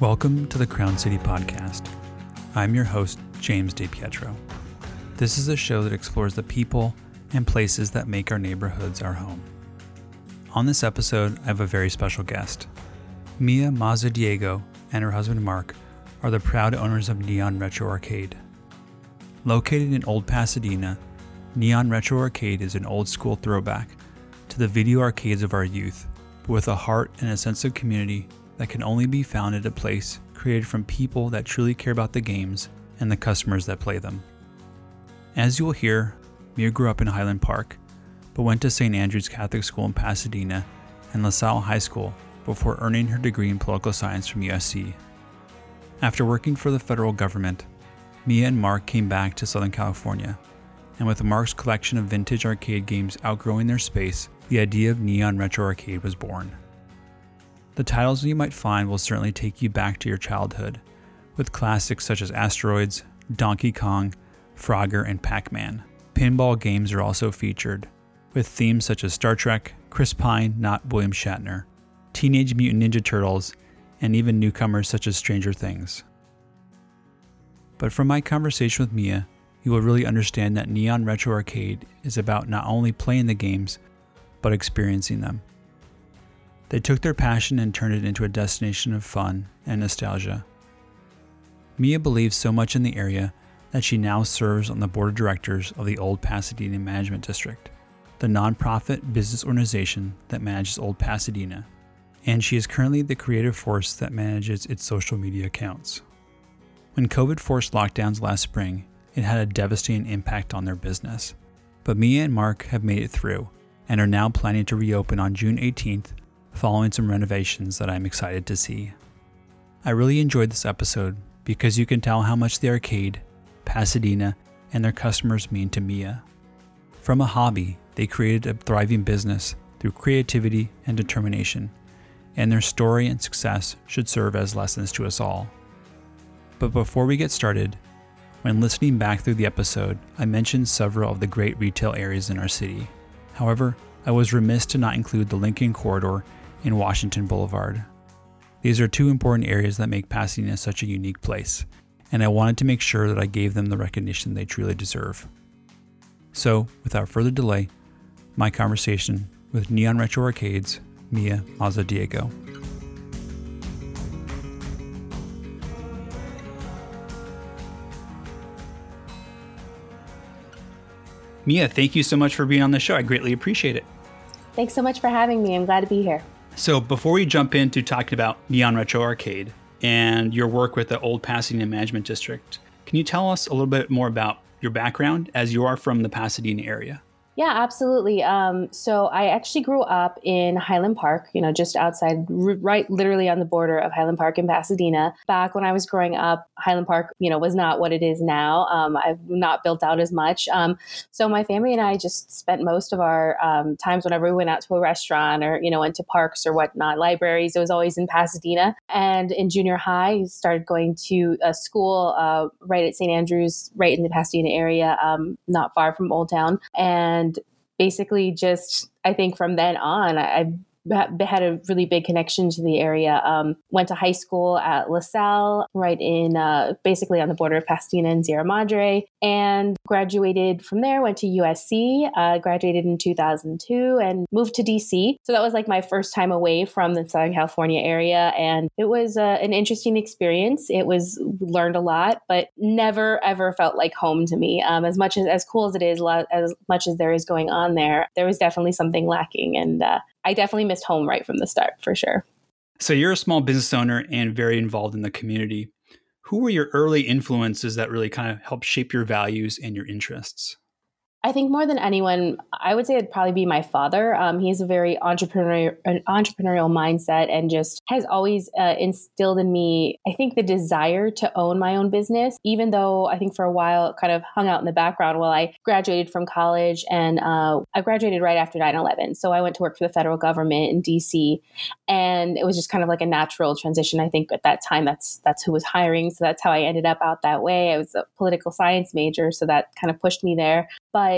Welcome to the Crown City Podcast. I'm your host, James DePietro. This is a show that explores the people and places that make our neighborhoods our home. On this episode, I have a very special guest. Mia Mazadiego and her husband Mark are the proud owners of Neon Retro Arcade. Located in Old Pasadena, Neon Retro Arcade is an old school throwback to the video arcades of our youth, but with a heart and a sense of community that can only be found at a place created from people that truly care about the games and the customers that play them. As you will hear, Mia grew up in Highland Park, but went to St. Andrew's Catholic School in Pasadena and LaSalle High School before earning her degree in political science from USC. After working for the federal government, Mia and Mark came back to Southern California, and with Mark's collection of vintage arcade games outgrowing their space, the idea of Neon Retro Arcade was born. The titles you might find will certainly take you back to your childhood, with classics such as Asteroids, Donkey Kong, Frogger, and Pac Man. Pinball games are also featured, with themes such as Star Trek, Chris Pine, not William Shatner, Teenage Mutant Ninja Turtles, and even newcomers such as Stranger Things. But from my conversation with Mia, you will really understand that Neon Retro Arcade is about not only playing the games, but experiencing them. They took their passion and turned it into a destination of fun and nostalgia. Mia believes so much in the area that she now serves on the board of directors of the Old Pasadena Management District, the nonprofit business organization that manages Old Pasadena, and she is currently the creative force that manages its social media accounts. When COVID forced lockdowns last spring, it had a devastating impact on their business. But Mia and Mark have made it through and are now planning to reopen on June 18th following some renovations that I'm excited to see. I really enjoyed this episode because you can tell how much the arcade, Pasadena, and their customers mean to Mia. From a hobby, they created a thriving business through creativity and determination, and their story and success should serve as lessons to us all. But before we get started, when listening back through the episode, I mentioned several of the great retail areas in our city. However, I was remiss to not include the Lincoln Corridor in Washington Boulevard. These are two important areas that make Pasadena such a unique place, and I wanted to make sure that I gave them the recognition they truly deserve. So, without further delay, my conversation with Neon Retro Arcades, Mia Mazadiego. Mia, thank you so much for being on the show. I greatly appreciate it. Thanks so much for having me. I'm glad to be here. So before we jump into talking about Neon Retro Arcade and your work with the Old Pasadena Management District, can you tell us a little bit more about your background as you are from the Pasadena area? Yeah, absolutely. Um, so I actually grew up in Highland Park, you know, just outside, right, literally on the border of Highland Park in Pasadena. Back when I was growing up, Highland Park, you know, was not what it is now. Um, I've not built out as much. Um, so my family and I just spent most of our um, times whenever we went out to a restaurant or, you know, went to parks or whatnot, libraries, it was always in Pasadena. And in junior high, I started going to a school uh, right at St. Andrews, right in the Pasadena area, um, not far from Old Town. And basically just I think from then on I, had a really big connection to the area. Um, went to high school at LaSalle, right in uh, basically on the border of Pasadena and Sierra Madre, and graduated from there. Went to USC, uh, graduated in 2002, and moved to DC. So that was like my first time away from the Southern California area, and it was uh, an interesting experience. It was learned a lot, but never ever felt like home to me. Um, as much as as cool as it is, as much as there is going on there, there was definitely something lacking, and uh, I definitely missed home right from the start for sure. So you're a small business owner and very involved in the community. Who were your early influences that really kind of helped shape your values and your interests? I think more than anyone, I would say it'd probably be my father. Um, has a very entrepreneurial, entrepreneurial mindset, and just has always uh, instilled in me, I think, the desire to own my own business. Even though I think for a while it kind of hung out in the background while I graduated from college, and uh, I graduated right after 9/11, so I went to work for the federal government in DC, and it was just kind of like a natural transition. I think at that time that's that's who was hiring, so that's how I ended up out that way. I was a political science major, so that kind of pushed me there, but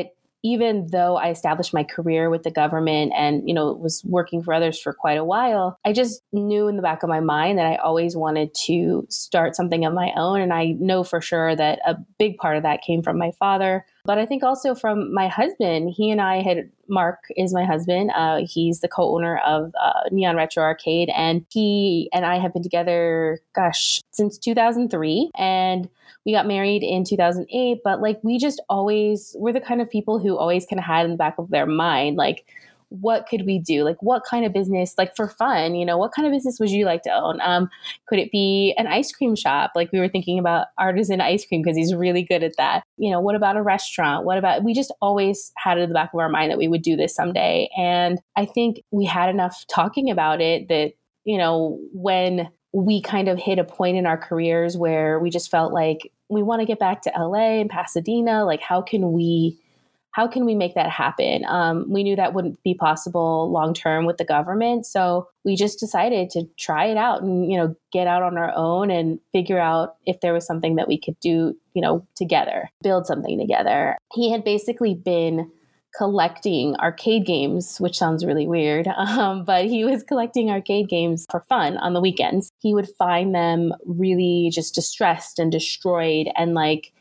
even though I established my career with the government and, you know, was working for others for quite a while, I just knew in the back of my mind that I always wanted to start something of my own. And I know for sure that a big part of that came from my father. But I think also from my husband, he and I had, Mark is my husband. Uh, he's the co owner of uh, Neon Retro Arcade. And he and I have been together, gosh, since 2003. And we got married in 2008. But like, we just always, we're the kind of people who always kind of had in the back of their mind, like, what could we do? Like, what kind of business, like for fun, you know, what kind of business would you like to own? Um, could it be an ice cream shop? Like, we were thinking about artisan ice cream because he's really good at that. You know, what about a restaurant? What about, we just always had it in the back of our mind that we would do this someday. And I think we had enough talking about it that, you know, when we kind of hit a point in our careers where we just felt like we want to get back to LA and Pasadena. Like, how can we how can we make that happen? Um, we knew that wouldn't be possible long term with the government, so we just decided to try it out and you know get out on our own and figure out if there was something that we could do, you know, together, build something together. He had basically been collecting arcade games, which sounds really weird, um, but he was collecting arcade games for fun on the weekends. He would find them really just distressed and destroyed and like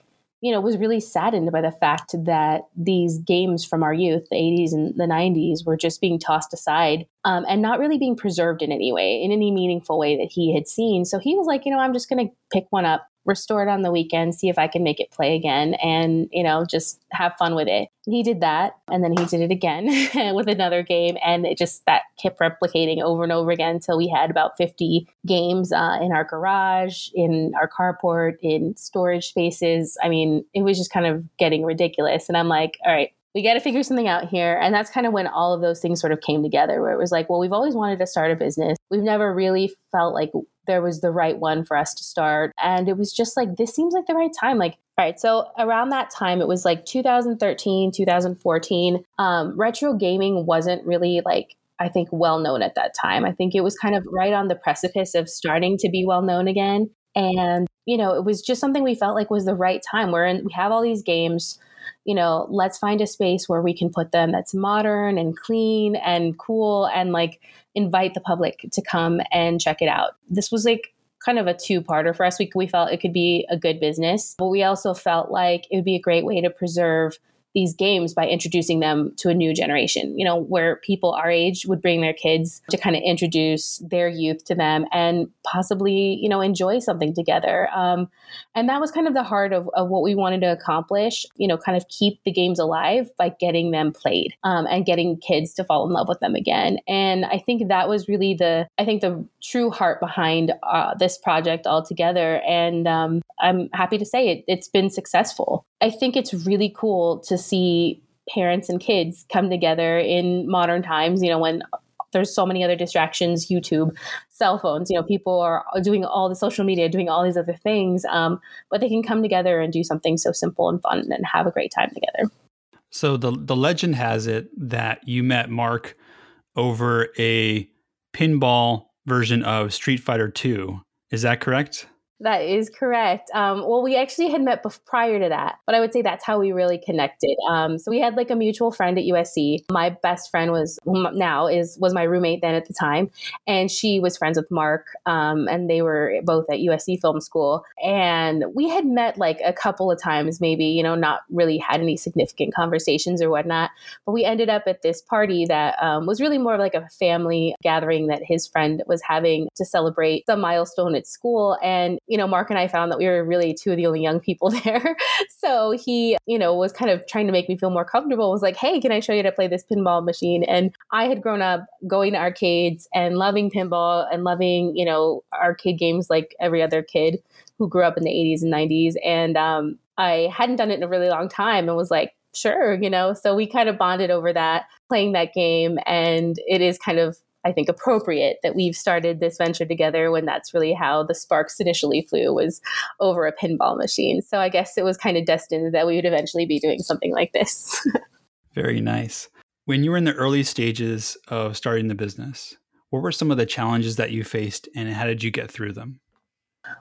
you know, was really saddened by the fact that these games from our youth, the 80s and the 90s, were just being tossed aside um, and not really being preserved in any way, in any meaningful way that he had seen. So he was like, you know, I'm just going to pick one up, restore it on the weekend, see if I can make it play again, and, you know, just have fun with it. And he did that. And then he did it again with another game. And it just, that kept replicating over and over again until we had about 50 games uh, in our garage, in our carport, in storage spaces. I mean, it was just kind of getting ridiculous. And I'm like, all right, we got to figure something out here. And that's kind of when all of those things sort of came together, where it was like, well, we've always wanted to start a business. We've never really felt like there was the right one for us to start. And it was just like, this seems like the right time. Like, all right, so around that time, it was like 2013, 2014. Um, retro gaming wasn't really like I think well known at that time. I think it was kind of right on the precipice of starting to be well known again. And, you know, it was just something we felt like was the right time. We're in, we have all these games you know, let's find a space where we can put them that's modern and clean and cool and like invite the public to come and check it out. This was like kind of a two-parter for us. We, we felt it could be a good business, but we also felt like it would be a great way to preserve these games by introducing them to a new generation, you know, where people our age would bring their kids to kind of introduce their youth to them and possibly, you know, enjoy something together. Um, and that was kind of the heart of, of what we wanted to accomplish, you know, kind of keep the games alive by getting them played um, and getting kids to fall in love with them again. And I think that was really the, I think the true heart behind uh, this project altogether. And um, I'm happy to say it, it's been successful. I think it's really cool to see parents and kids come together in modern times, you know, when there's so many other distractions youtube cell phones you know people are doing all the social media doing all these other things um, but they can come together and do something so simple and fun and have a great time together. So the the legend has it that you met mark over a pinball version of street fighter 2 is that correct that is correct. Um, well, we actually had met bef- prior to that, but I would say that's how we really connected. Um, so we had like a mutual friend at USC. My best friend was now is was my roommate then at the time, and she was friends with Mark, um, and they were both at USC Film School. And we had met like a couple of times, maybe you know, not really had any significant conversations or whatnot. But we ended up at this party that um, was really more of like a family gathering that his friend was having to celebrate the milestone at school, and you know, Mark and I found that we were really two of the only young people there. so he, you know, was kind of trying to make me feel more comfortable. Was like, hey, can I show you to play this pinball machine? And I had grown up going to arcades and loving pinball and loving, you know, arcade games like every other kid who grew up in the 80s and 90s. And um, I hadn't done it in a really long time and was like, sure, you know. So we kind of bonded over that, playing that game. And it is kind of I think appropriate that we've started this venture together when that's really how the sparks initially flew was over a pinball machine. So I guess it was kind of destined that we would eventually be doing something like this. Very nice. When you were in the early stages of starting the business, what were some of the challenges that you faced and how did you get through them?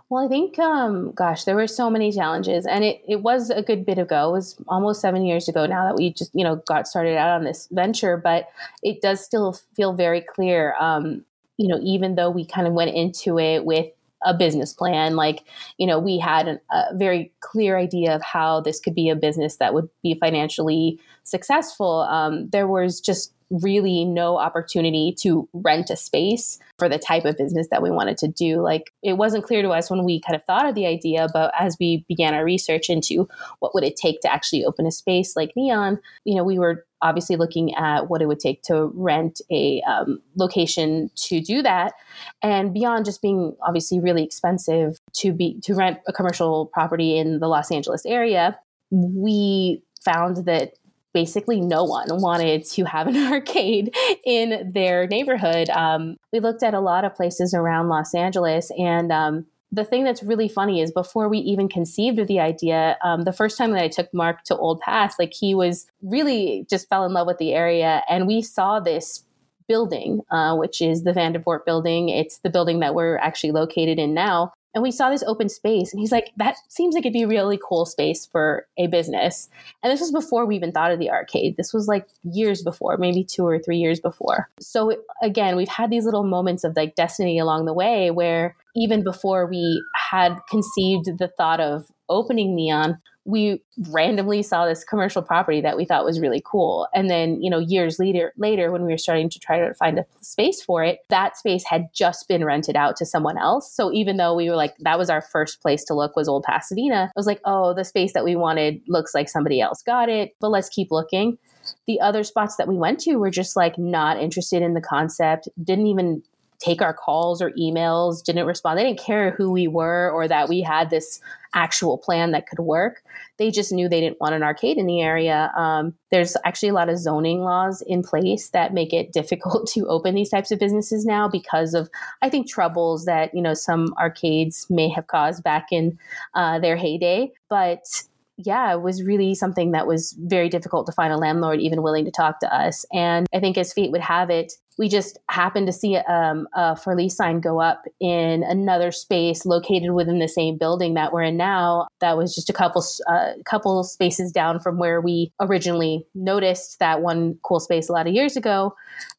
Well, I think, um, gosh, there were so many challenges, and it, it was a good bit ago. It was almost seven years ago now that we just, you know, got started out on this venture, but it does still feel very clear. Um, you know, even though we kind of went into it with a business plan, like, you know, we had an, a very clear idea of how this could be a business that would be financially successful. Um, there was just really no opportunity to rent a space for the type of business that we wanted to do. Like it wasn't clear to us when we kind of thought of the idea, but as we began our research into what would it take to actually open a space like Neon, you know, we were obviously looking at what it would take to rent a um, location to do that and beyond just being obviously really expensive to be to rent a commercial property in the los angeles area we found that basically no one wanted to have an arcade in their neighborhood. Um, we looked at a lot of places around Los Angeles, and um, the thing that's really funny is before we even conceived of the idea, um, the first time that I took Mark to Old Pass, like he was really just fell in love with the area, and we saw this building, uh, which is the Vandervoort building. It's the building that we're actually located in now. And we saw this open space and he's like that seems like it'd be a really cool space for a business. And this was before we even thought of the arcade. This was like years before maybe two or three years before. So again we've had these little moments of like destiny along the way where even before we had conceived the thought of opening neon we randomly saw this commercial property that we thought was really cool. And then, you know, years later, later when we were starting to try to find a space for it, that space had just been rented out to someone else. So even though we were like, that was our first place to look was Old Pasadena, I was like, oh, the space that we wanted looks like somebody else got it, but let's keep looking. The other spots that we went to were just like not interested in the concept, didn't even take our calls or emails, didn't respond. They didn't care who we were or that we had this actual plan that could work. They just knew they didn't want an arcade in the area. Um, there's actually a lot of zoning laws in place that make it difficult to open these types of businesses now because of, I think, troubles that you know some arcades may have caused back in uh, their heyday. But yeah, it was really something that was very difficult to find a landlord even willing to talk to us. And I think as fate would have it, we just happened to see um, a for lease sign go up in another space located within the same building that we're in now. That was just a couple uh, couple spaces down from where we originally noticed that one cool space a lot of years ago,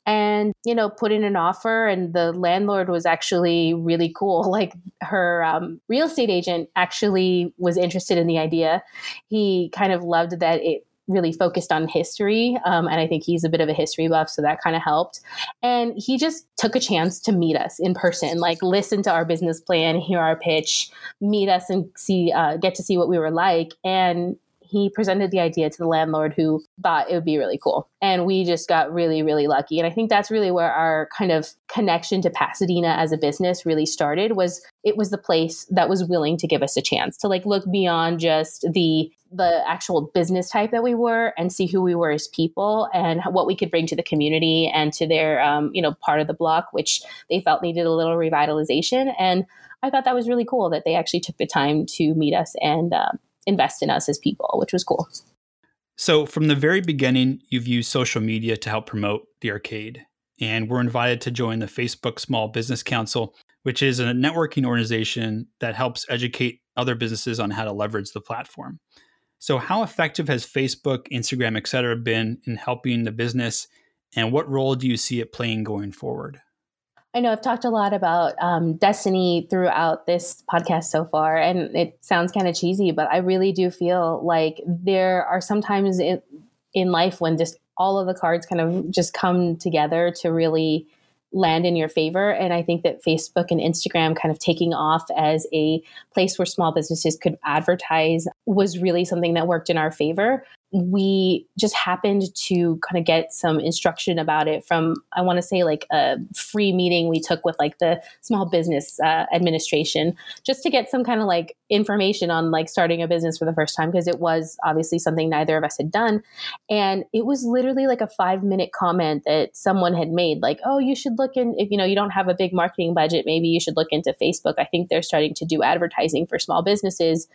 and you know put in an offer. And the landlord was actually really cool. Like her um, real estate agent actually was interested in the idea. He kind of loved that it really focused on history. Um, and I think he's a bit of a history buff, so that kind of helped. And he just took a chance to meet us in person, like listen to our business plan, hear our pitch, meet us and see, uh, get to see what we were like. And he presented the idea to the landlord who thought it would be really cool. And we just got really, really lucky. And I think that's really where our kind of connection to Pasadena as a business really started was it was the place that was willing to give us a chance to like look beyond just the the actual business type that we were and see who we were as people and what we could bring to the community and to their um, you know part of the block which they felt needed a little revitalization and i thought that was really cool that they actually took the time to meet us and uh, invest in us as people, which was cool. So, from the very beginning, you've used social media to help promote the arcade, and we're invited to join the Facebook Small Business Council, which is a networking organization that helps educate other businesses on how to leverage the platform. So, how effective has Facebook, Instagram, et cetera, been in helping the business, and what role do you see it playing going forward? I know I've talked a lot about um, destiny throughout this podcast so far, and it sounds kind of cheesy, but I really do feel like there are sometimes in, in life when just all of the cards kind of just come together to really land in your favor. And I think that Facebook and Instagram kind of taking off as a place where small businesses could advertise was really something that worked in our favor we just happened to kind of get some instruction about it from i want to say like a free meeting we took with like the small business uh, administration just to get some kind of like information on like starting a business for the first time because it was obviously something neither of us had done. And it was literally like a five minute comment that someone had made like oh you should look in if you know you don't have a big marketing budget maybe you should look into facebook. I think they're starting to do advertising for small businesses.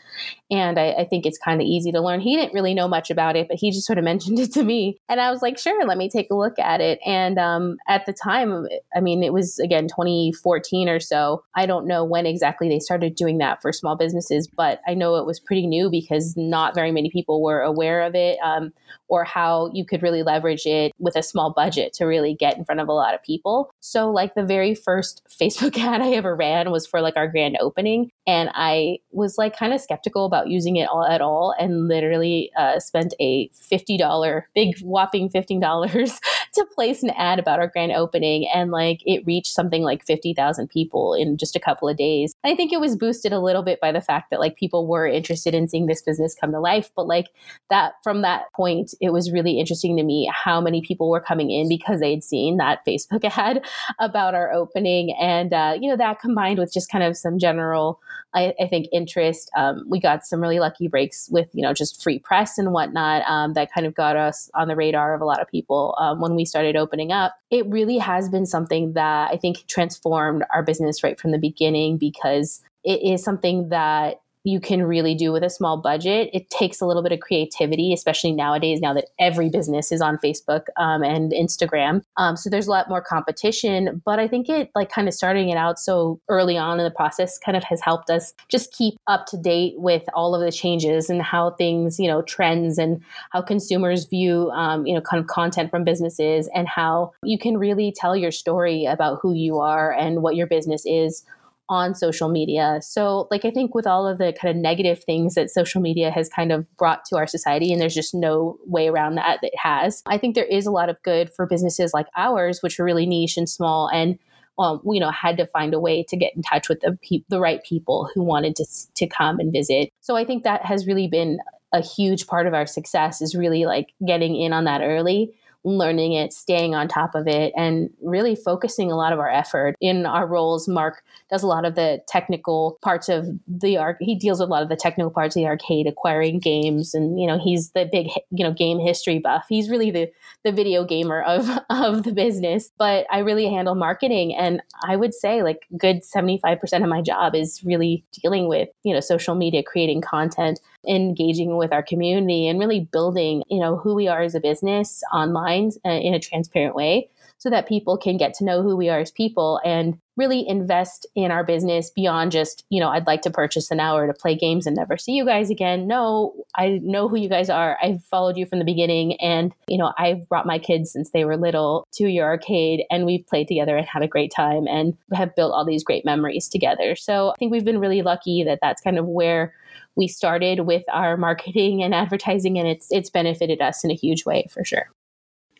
And i, I think it's kind of easy to learn. He didn't really know much about about it, but he just sort of mentioned it to me. And I was like, sure, let me take a look at it. And um, at the time, I mean, it was again 2014 or so. I don't know when exactly they started doing that for small businesses, but I know it was pretty new because not very many people were aware of it um, or how you could really leverage it with a small budget to really get in front of a lot of people. So, like, the very first Facebook ad I ever ran was for like our grand opening. And I was like kind of skeptical about using it all at all and literally uh, spent a $50, big whopping $15 to place an ad about our grand opening. And like it reached something like 50,000 people in just a couple of days. I think it was boosted a little bit by the fact that like people were interested in seeing this business come to life. But like that, from that point, it was really interesting to me how many people were coming in because they'd seen that Facebook ad about our opening. And, uh, you know, that combined with just kind of some general I, I think interest. Um, we got some really lucky breaks with you know just free press and whatnot um, that kind of got us on the radar of a lot of people um, when we started opening up. It really has been something that I think transformed our business right from the beginning because it is something that you can really do with a small budget. It takes a little bit of creativity, especially nowadays, now that every business is on Facebook um, and Instagram. Um, so there's a lot more competition. But I think it, like, kind of starting it out so early on in the process, kind of has helped us just keep up to date with all of the changes and how things, you know, trends and how consumers view, um, you know, kind of content from businesses and how you can really tell your story about who you are and what your business is on social media. So, like, I think with all of the kind of negative things that social media has kind of brought to our society, and there's just no way around that that it has, I think there is a lot of good for businesses like ours, which are really niche and small and um, you know, had to find a way to get in touch with the pe- the right people who wanted to to come and visit. So I think that has really been a huge part of our success is really like getting in on that early learning it, staying on top of it, and really focusing a lot of our effort in our roles. Mark does a lot of the technical parts of the arc. He deals with a lot of the technical parts of the arcade, acquiring games, and you know he's the big you know game history buff. He's really the the video gamer of of the business. But I really handle marketing, and I would say like good seventy five percent of my job is really dealing with you know social media, creating content engaging with our community and really building, you know, who we are as a business online uh, in a transparent way so that people can get to know who we are as people and really invest in our business beyond just, you know, I'd like to purchase an hour to play games and never see you guys again. No, I know who you guys are. I've followed you from the beginning and, you know, I've brought my kids since they were little to your arcade and we've played together and had a great time and have built all these great memories together. So I think we've been really lucky that that's kind of where we started with our marketing and advertising and it's it's benefited us in a huge way for sure.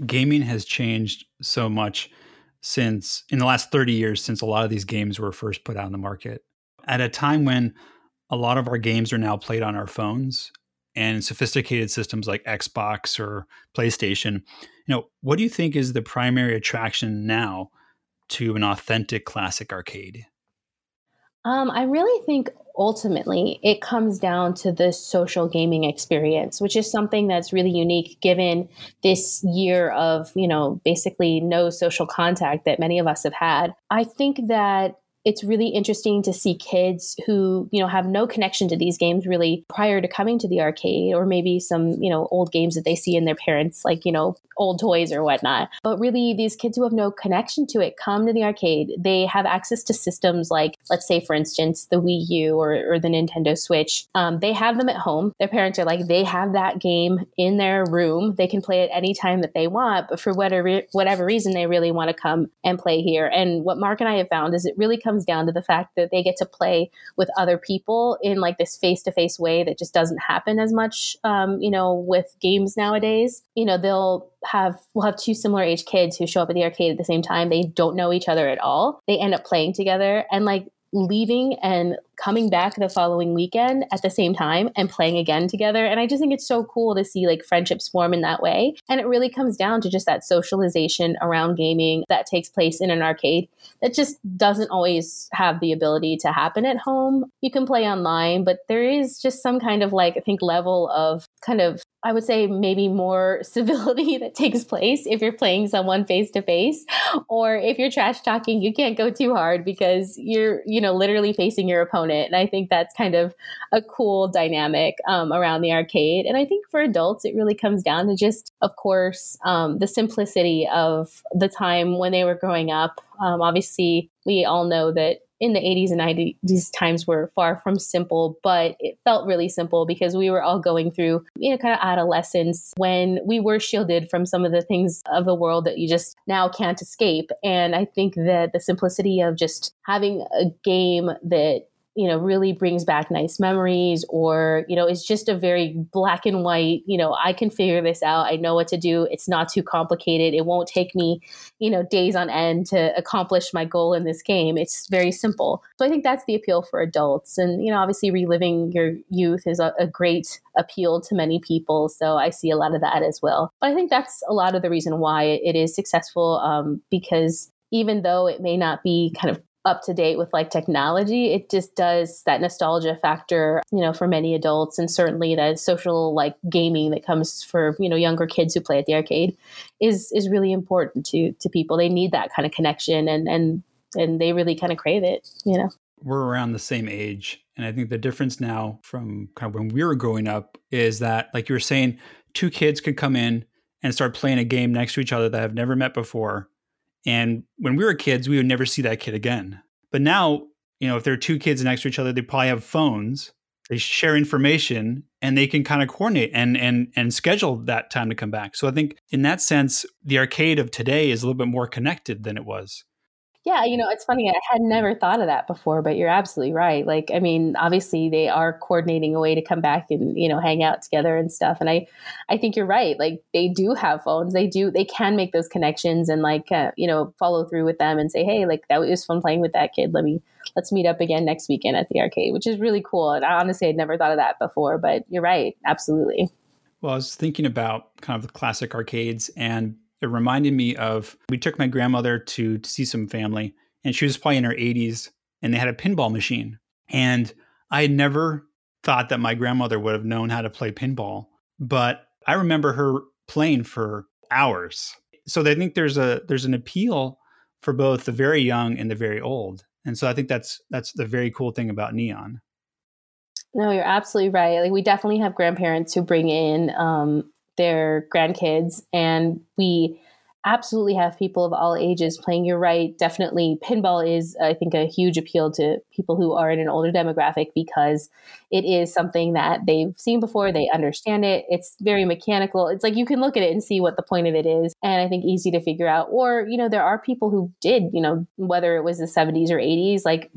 Gaming has changed so much since in the last 30 years since a lot of these games were first put out in the market. At a time when a lot of our games are now played on our phones and sophisticated systems like Xbox or PlayStation you know what do you think is the primary attraction now to an authentic classic arcade? Um, I really think ultimately it comes down to the social gaming experience which is something that's really unique given this year of you know basically no social contact that many of us have had. I think that it's really interesting to see kids who you know have no connection to these games really prior to coming to the arcade or maybe some you know old games that they see in their parents like you know old toys or whatnot. But really, these kids who have no connection to it come to the arcade. They have access to systems like, let's say, for instance, the Wii U or, or the Nintendo Switch. Um, they have them at home. Their parents are like, they have that game in their room. They can play it anytime that they want. But for whatever whatever reason, they really want to come and play here. And what Mark and I have found is it really comes down to the fact that they get to play with other people in like this face to face way that just doesn't happen as much, um, you know, with games nowadays. You know, they'll have we'll have two similar age kids who show up at the arcade at the same time. They don't know each other at all. They end up playing together and like leaving and coming back the following weekend at the same time and playing again together. And I just think it's so cool to see like friendships form in that way. And it really comes down to just that socialization around gaming that takes place in an arcade that just doesn't always have the ability to happen at home. You can play online, but there is just some kind of like, I think, level of kind of I would say maybe more civility that takes place if you're playing someone face to face or if you're trash talking you can't go too hard because you're you know literally facing your opponent it. And I think that's kind of a cool dynamic um, around the arcade. And I think for adults, it really comes down to just, of course, um, the simplicity of the time when they were growing up. Um, obviously, we all know that in the 80s and 90s these times were far from simple but it felt really simple because we were all going through you know kind of adolescence when we were shielded from some of the things of the world that you just now can't escape and i think that the simplicity of just having a game that you know really brings back nice memories or you know it's just a very black and white you know i can figure this out. I know what to do. It's not too complicated. It won't take me you know days on end to accomplish my goal in this game. It's very simple. So i think that's the appeal for adults. And you know obviously reliving your youth is a, a great appeal to many people. So i see a lot of that as well. But i think that's a lot of the reason why it is successful um, because even though it may not be kind of up to date with like technology it just does that nostalgia factor you know for many adults and certainly that social like gaming that comes for you know younger kids who play at the arcade is is really important to to people. They need that kind of connection and and and they really kind of crave it you know? We're around the same age and i think the difference now from kind of when we were growing up is that like you were saying two kids could come in and start playing a game next to each other that have never met before and when we were kids, we would never see that kid again. But now, you know, if there are two kids next to each other, they probably have phones. They share information and they can kind of coordinate and and and schedule that time to come back. So I think in that sense, the arcade of today is a little bit more connected than it was. Yeah, you know, it's funny. I had never thought of that before, but you're absolutely right. Like, I mean, obviously they are coordinating a way to come back and, you know, hang out together and stuff. And I, I think you're right. Like they do have phones. They do, they can make those connections and like, uh, you know, follow through with them and say, Hey, like that was fun playing with that kid. Let me, let's meet up again next weekend at the arcade, which is really cool. And I honestly had never thought of that before, but you're right. Absolutely. Well, I was thinking about kind of the classic arcades and it reminded me of we took my grandmother to, to see some family and she was probably in her 80s and they had a pinball machine. And i had never thought that my grandmother would have known how to play pinball but i remember her playing for hours. So i think there's a there's an appeal for both the very young and the very old. And so i think that's that's the very cool thing about neon. No you're absolutely right. Like we definitely have grandparents who bring in um, their grandkids and we absolutely have people of all ages playing. You're right. Definitely, pinball is, I think, a huge appeal to people who are in an older demographic because it is something that they've seen before. They understand it. It's very mechanical. It's like you can look at it and see what the point of it is. And I think easy to figure out. Or, you know, there are people who did, you know, whether it was the 70s or 80s, like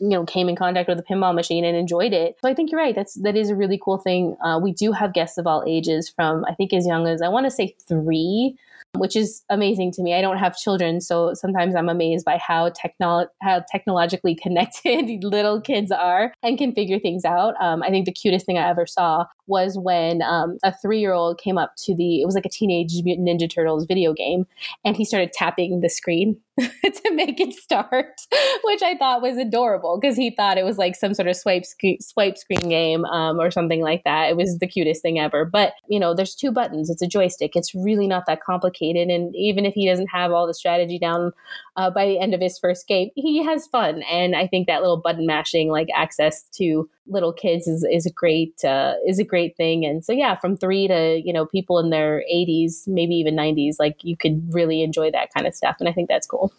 you know came in contact with a pinball machine and enjoyed it so i think you're right that's that is a really cool thing uh, we do have guests of all ages from i think as young as i want to say three which is amazing to me. I don't have children, so sometimes I'm amazed by how technolo- how technologically connected little kids are and can figure things out. Um, I think the cutest thing I ever saw was when um, a three year old came up to the it was like a Teenage Mutant Ninja Turtles video game, and he started tapping the screen to make it start, which I thought was adorable because he thought it was like some sort of swipe sc- swipe screen game um, or something like that. It was the cutest thing ever. But you know, there's two buttons. It's a joystick. It's really not that complicated. And even if he doesn't have all the strategy down uh, by the end of his first game, he has fun. And I think that little button mashing, like access to little kids is, is a great uh, is a great thing. And so yeah from three to you know people in their 80s maybe even 90s like you could really enjoy that kind of stuff and i think that's cool.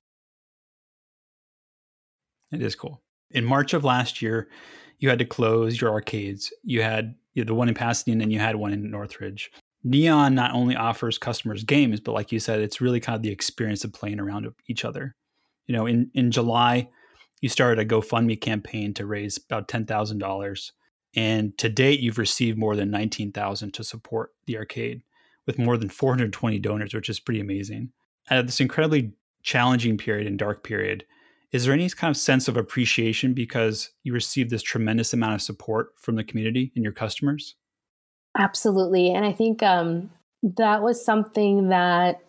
It is cool. In march of last year you had to close your arcades. You had you know, the one in pasadena and you had one in northridge. Neon not only offers customers games but like you said it's really kind of the experience of playing around each other. You know in in july you started a GoFundMe campaign to raise about $10,000. And to date, you've received more than 19,000 to support the arcade with more than 420 donors, which is pretty amazing. At this incredibly challenging period and dark period, is there any kind of sense of appreciation because you received this tremendous amount of support from the community and your customers? Absolutely. And I think um, that was something that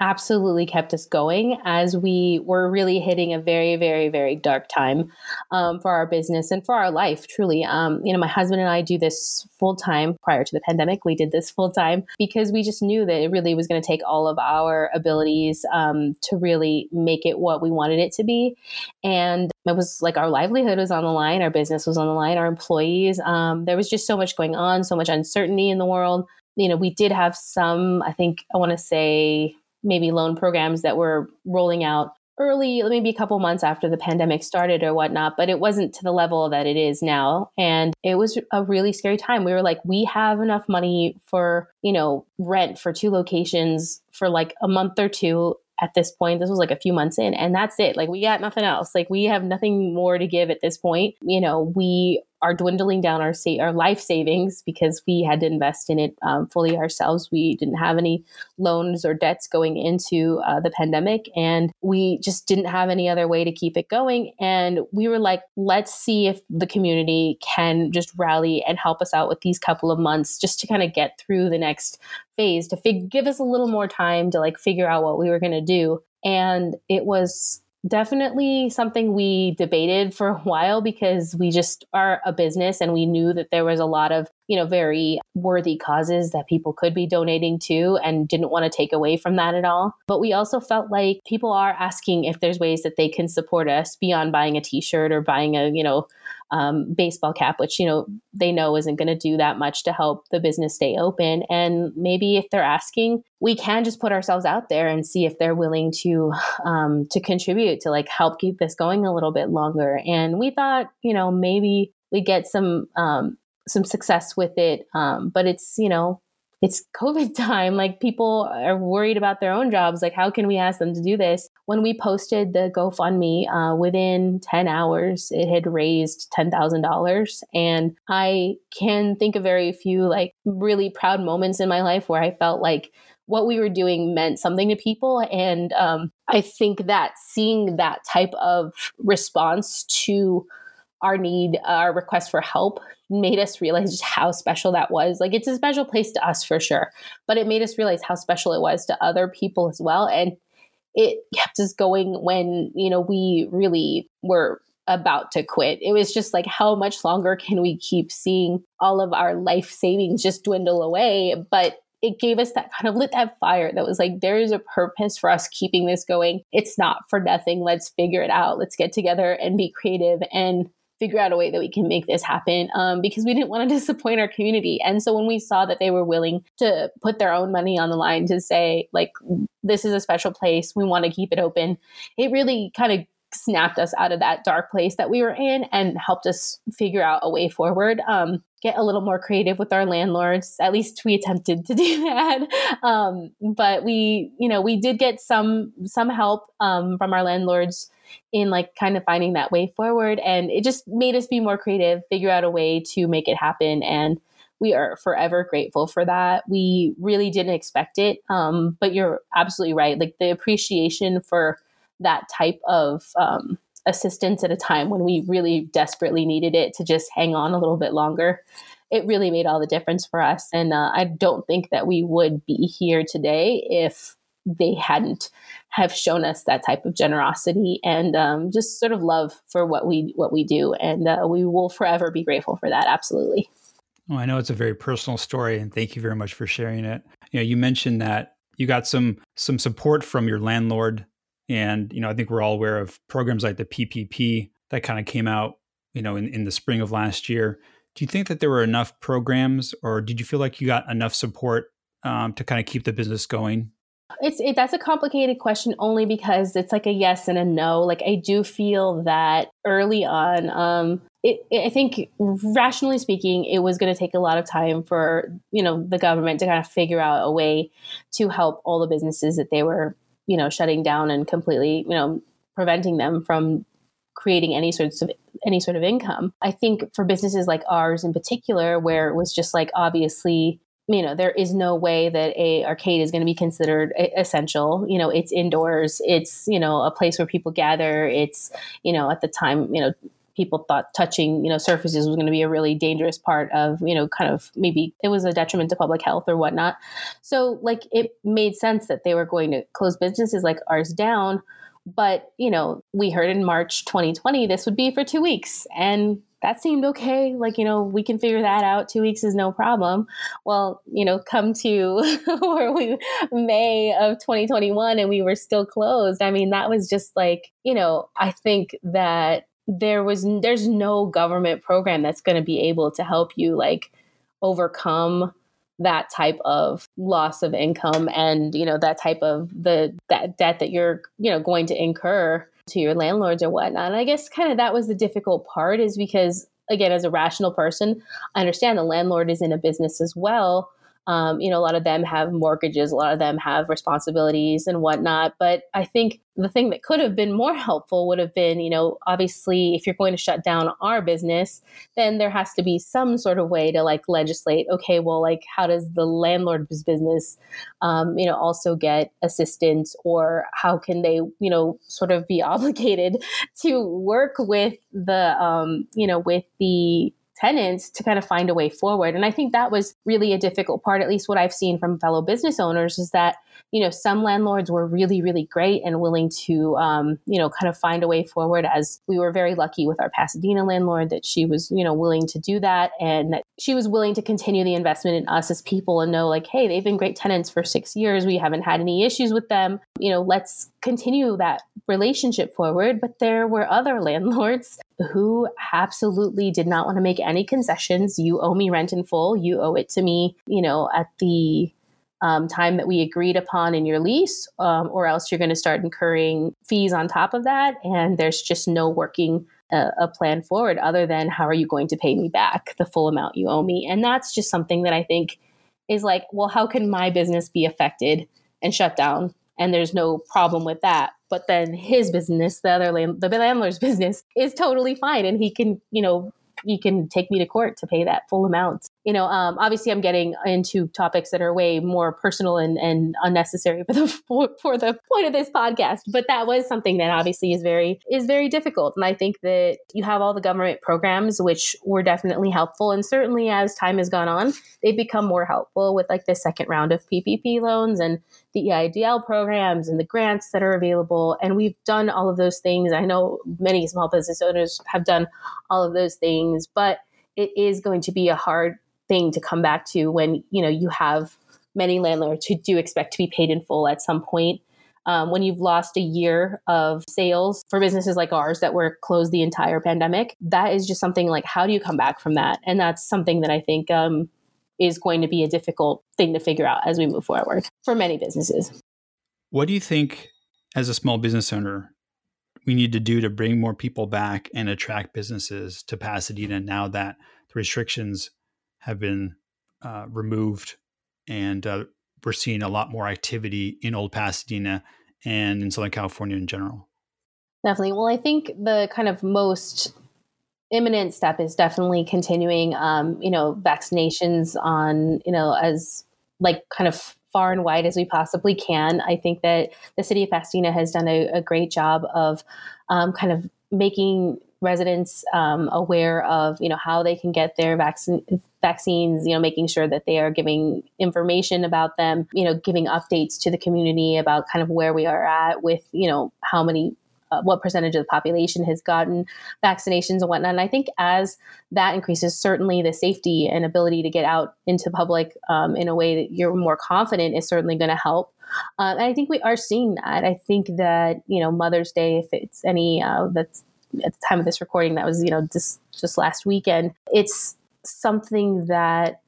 absolutely kept us going as we were really hitting a very, very, very dark time um, for our business and for our life, truly. Um, you know, my husband and I do this full time prior to the pandemic. We did this full time because we just knew that it really was going to take all of our abilities um, to really make it what we wanted it to be. And it was like our livelihood was on the line, our business was on the line, our employees. Um, there was just so much going on, so much uncertainty in the world you know, we did have some, I think I want to say maybe loan programs that were rolling out early, maybe a couple months after the pandemic started or whatnot, but it wasn't to the level that it is now. And it was a really scary time. We were like, we have enough money for, you know, rent for two locations for like a month or two at this point. This was like a few months in, and that's it. Like, we got nothing else. Like, we have nothing more to give at this point. You know, we are dwindling down our sa- our life savings because we had to invest in it um, fully ourselves. We didn't have any loans or debts going into uh, the pandemic, and we just didn't have any other way to keep it going. And we were like, let's see if the community can just rally and help us out with these couple of months, just to kind of get through the next phase, to fig- give us a little more time to like figure out what we were going to do. And it was definitely something we debated for a while because we just are a business and we knew that there was a lot of you know very worthy causes that people could be donating to and didn't want to take away from that at all. But we also felt like people are asking if there's ways that they can support us beyond buying a t-shirt or buying a you know um, baseball cap, which you know they know isn't going to do that much to help the business stay open. And maybe if they're asking, we can just put ourselves out there and see if they're willing to um, to contribute to like help keep this going a little bit longer. And we thought, you know, maybe we get some um, some success with it, um, but it's you know it's COVID time. Like people are worried about their own jobs. Like, how can we ask them to do this? When we posted the GoFundMe, uh, within 10 hours, it had raised $10,000. And I can think of very few like really proud moments in my life where I felt like what we were doing meant something to people. And um, I think that seeing that type of response to our need, our request for help made us realize just how special that was. Like it's a special place to us for sure, but it made us realize how special it was to other people as well. And it kept us going when, you know, we really were about to quit. It was just like, how much longer can we keep seeing all of our life savings just dwindle away? But it gave us that kind of lit that fire that was like, there is a purpose for us keeping this going. It's not for nothing. Let's figure it out. Let's get together and be creative and figure out a way that we can make this happen um, because we didn't want to disappoint our community. And so when we saw that they were willing to put their own money on the line to say, like, this is a special place, we want to keep it open, it really kind of snapped us out of that dark place that we were in and helped us figure out a way forward. Um, get a little more creative with our landlords. At least we attempted to do that. Um, but we, you know, we did get some some help um, from our landlords in like kind of finding that way forward, and it just made us be more creative, figure out a way to make it happen, and we are forever grateful for that. We really didn't expect it, um, but you're absolutely right. Like the appreciation for that type of um, assistance at a time when we really desperately needed it to just hang on a little bit longer. It really made all the difference for us. And uh, I don't think that we would be here today if they hadn't have shown us that type of generosity and um, just sort of love for what we what we do. And uh, we will forever be grateful for that. Absolutely. Well i know it's a very personal story and thank you very much for sharing it. You know you mentioned that you got some some support from your landlord. And, you know, I think we're all aware of programs like the PPP that kind of came out, you know, in, in the spring of last year. Do you think that there were enough programs or did you feel like you got enough support um, to kind of keep the business going? It's it, that's a complicated question only because it's like a yes and a no. Like I do feel that early on, um, it, it, I think rationally speaking, it was going to take a lot of time for you know the government to kind of figure out a way to help all the businesses that they were you know shutting down and completely you know preventing them from creating any sorts of any sort of income. I think for businesses like ours in particular, where it was just like obviously, you know, there is no way that a arcade is going to be considered essential. You know, it's indoors. It's you know a place where people gather. It's you know at the time you know people thought touching, you know, surfaces was going to be a really dangerous part of, you know, kind of maybe it was a detriment to public health or whatnot. So, like, it made sense that they were going to close businesses like ours down. But, you know, we heard in March 2020 this would be for two weeks. And that seemed okay. Like, you know, we can figure that out. Two weeks is no problem. Well, you know, come to where we May of 2021 and we were still closed. I mean, that was just like, you know, I think that there was there's no government program that's going to be able to help you like overcome that type of loss of income and you know that type of the that debt that you're you know going to incur to your landlords or whatnot. And I guess kind of that was the difficult part is because, again, as a rational person, I understand the landlord is in a business as well. Um, you know, a lot of them have mortgages, a lot of them have responsibilities and whatnot. But I think the thing that could have been more helpful would have been, you know, obviously, if you're going to shut down our business, then there has to be some sort of way to like legislate. Okay, well, like how does the landlord's business, um, you know, also get assistance, or how can they, you know, sort of be obligated to work with the, um, you know, with the tenants to kind of find a way forward. And I think that was really a difficult part, at least what I've seen from fellow business owners, is that you know, some landlords were really, really great and willing to, um, you know, kind of find a way forward. As we were very lucky with our Pasadena landlord that she was, you know, willing to do that and that she was willing to continue the investment in us as people and know, like, hey, they've been great tenants for six years. We haven't had any issues with them. You know, let's continue that relationship forward. But there were other landlords who absolutely did not want to make any concessions. You owe me rent in full. You owe it to me, you know, at the um, time that we agreed upon in your lease, um, or else you're going to start incurring fees on top of that. And there's just no working uh, a plan forward other than how are you going to pay me back the full amount you owe me? And that's just something that I think is like, well, how can my business be affected and shut down? And there's no problem with that. But then his business, the other land, the landlord's business, is totally fine, and he can, you know, you can take me to court to pay that full amount. You know, um, obviously, I'm getting into topics that are way more personal and, and unnecessary for the for, for the point of this podcast. But that was something that obviously is very is very difficult. And I think that you have all the government programs, which were definitely helpful, and certainly as time has gone on, they've become more helpful with like the second round of PPP loans and the EIDL programs and the grants that are available. And we've done all of those things. I know many small business owners have done all of those things, but it is going to be a hard thing to come back to when you know you have many landlords who do expect to be paid in full at some point. Um, when you've lost a year of sales for businesses like ours that were closed the entire pandemic, that is just something like how do you come back from that? And that's something that I think um, is going to be a difficult thing to figure out as we move forward for many businesses. What do you think, as a small business owner, we need to do to bring more people back and attract businesses to Pasadena now that the restrictions have been uh, removed and uh, we're seeing a lot more activity in Old Pasadena and in Southern California in general? Definitely. Well, I think the kind of most imminent step is definitely continuing, um, you know, vaccinations on, you know, as like kind of far and wide as we possibly can. I think that the city of Pasadena has done a, a great job of um, kind of making residents um, aware of you know how they can get their vaccine vaccines you know making sure that they are giving information about them you know giving updates to the community about kind of where we are at with you know how many uh, what percentage of the population has gotten vaccinations and whatnot. And I think as that increases, certainly the safety and ability to get out into public um, in a way that you're more confident is certainly going to help. Um, and I think we are seeing that. I think that you know Mother's Day, if it's any uh, that's at the time of this recording, that was you know just just last weekend. It's something that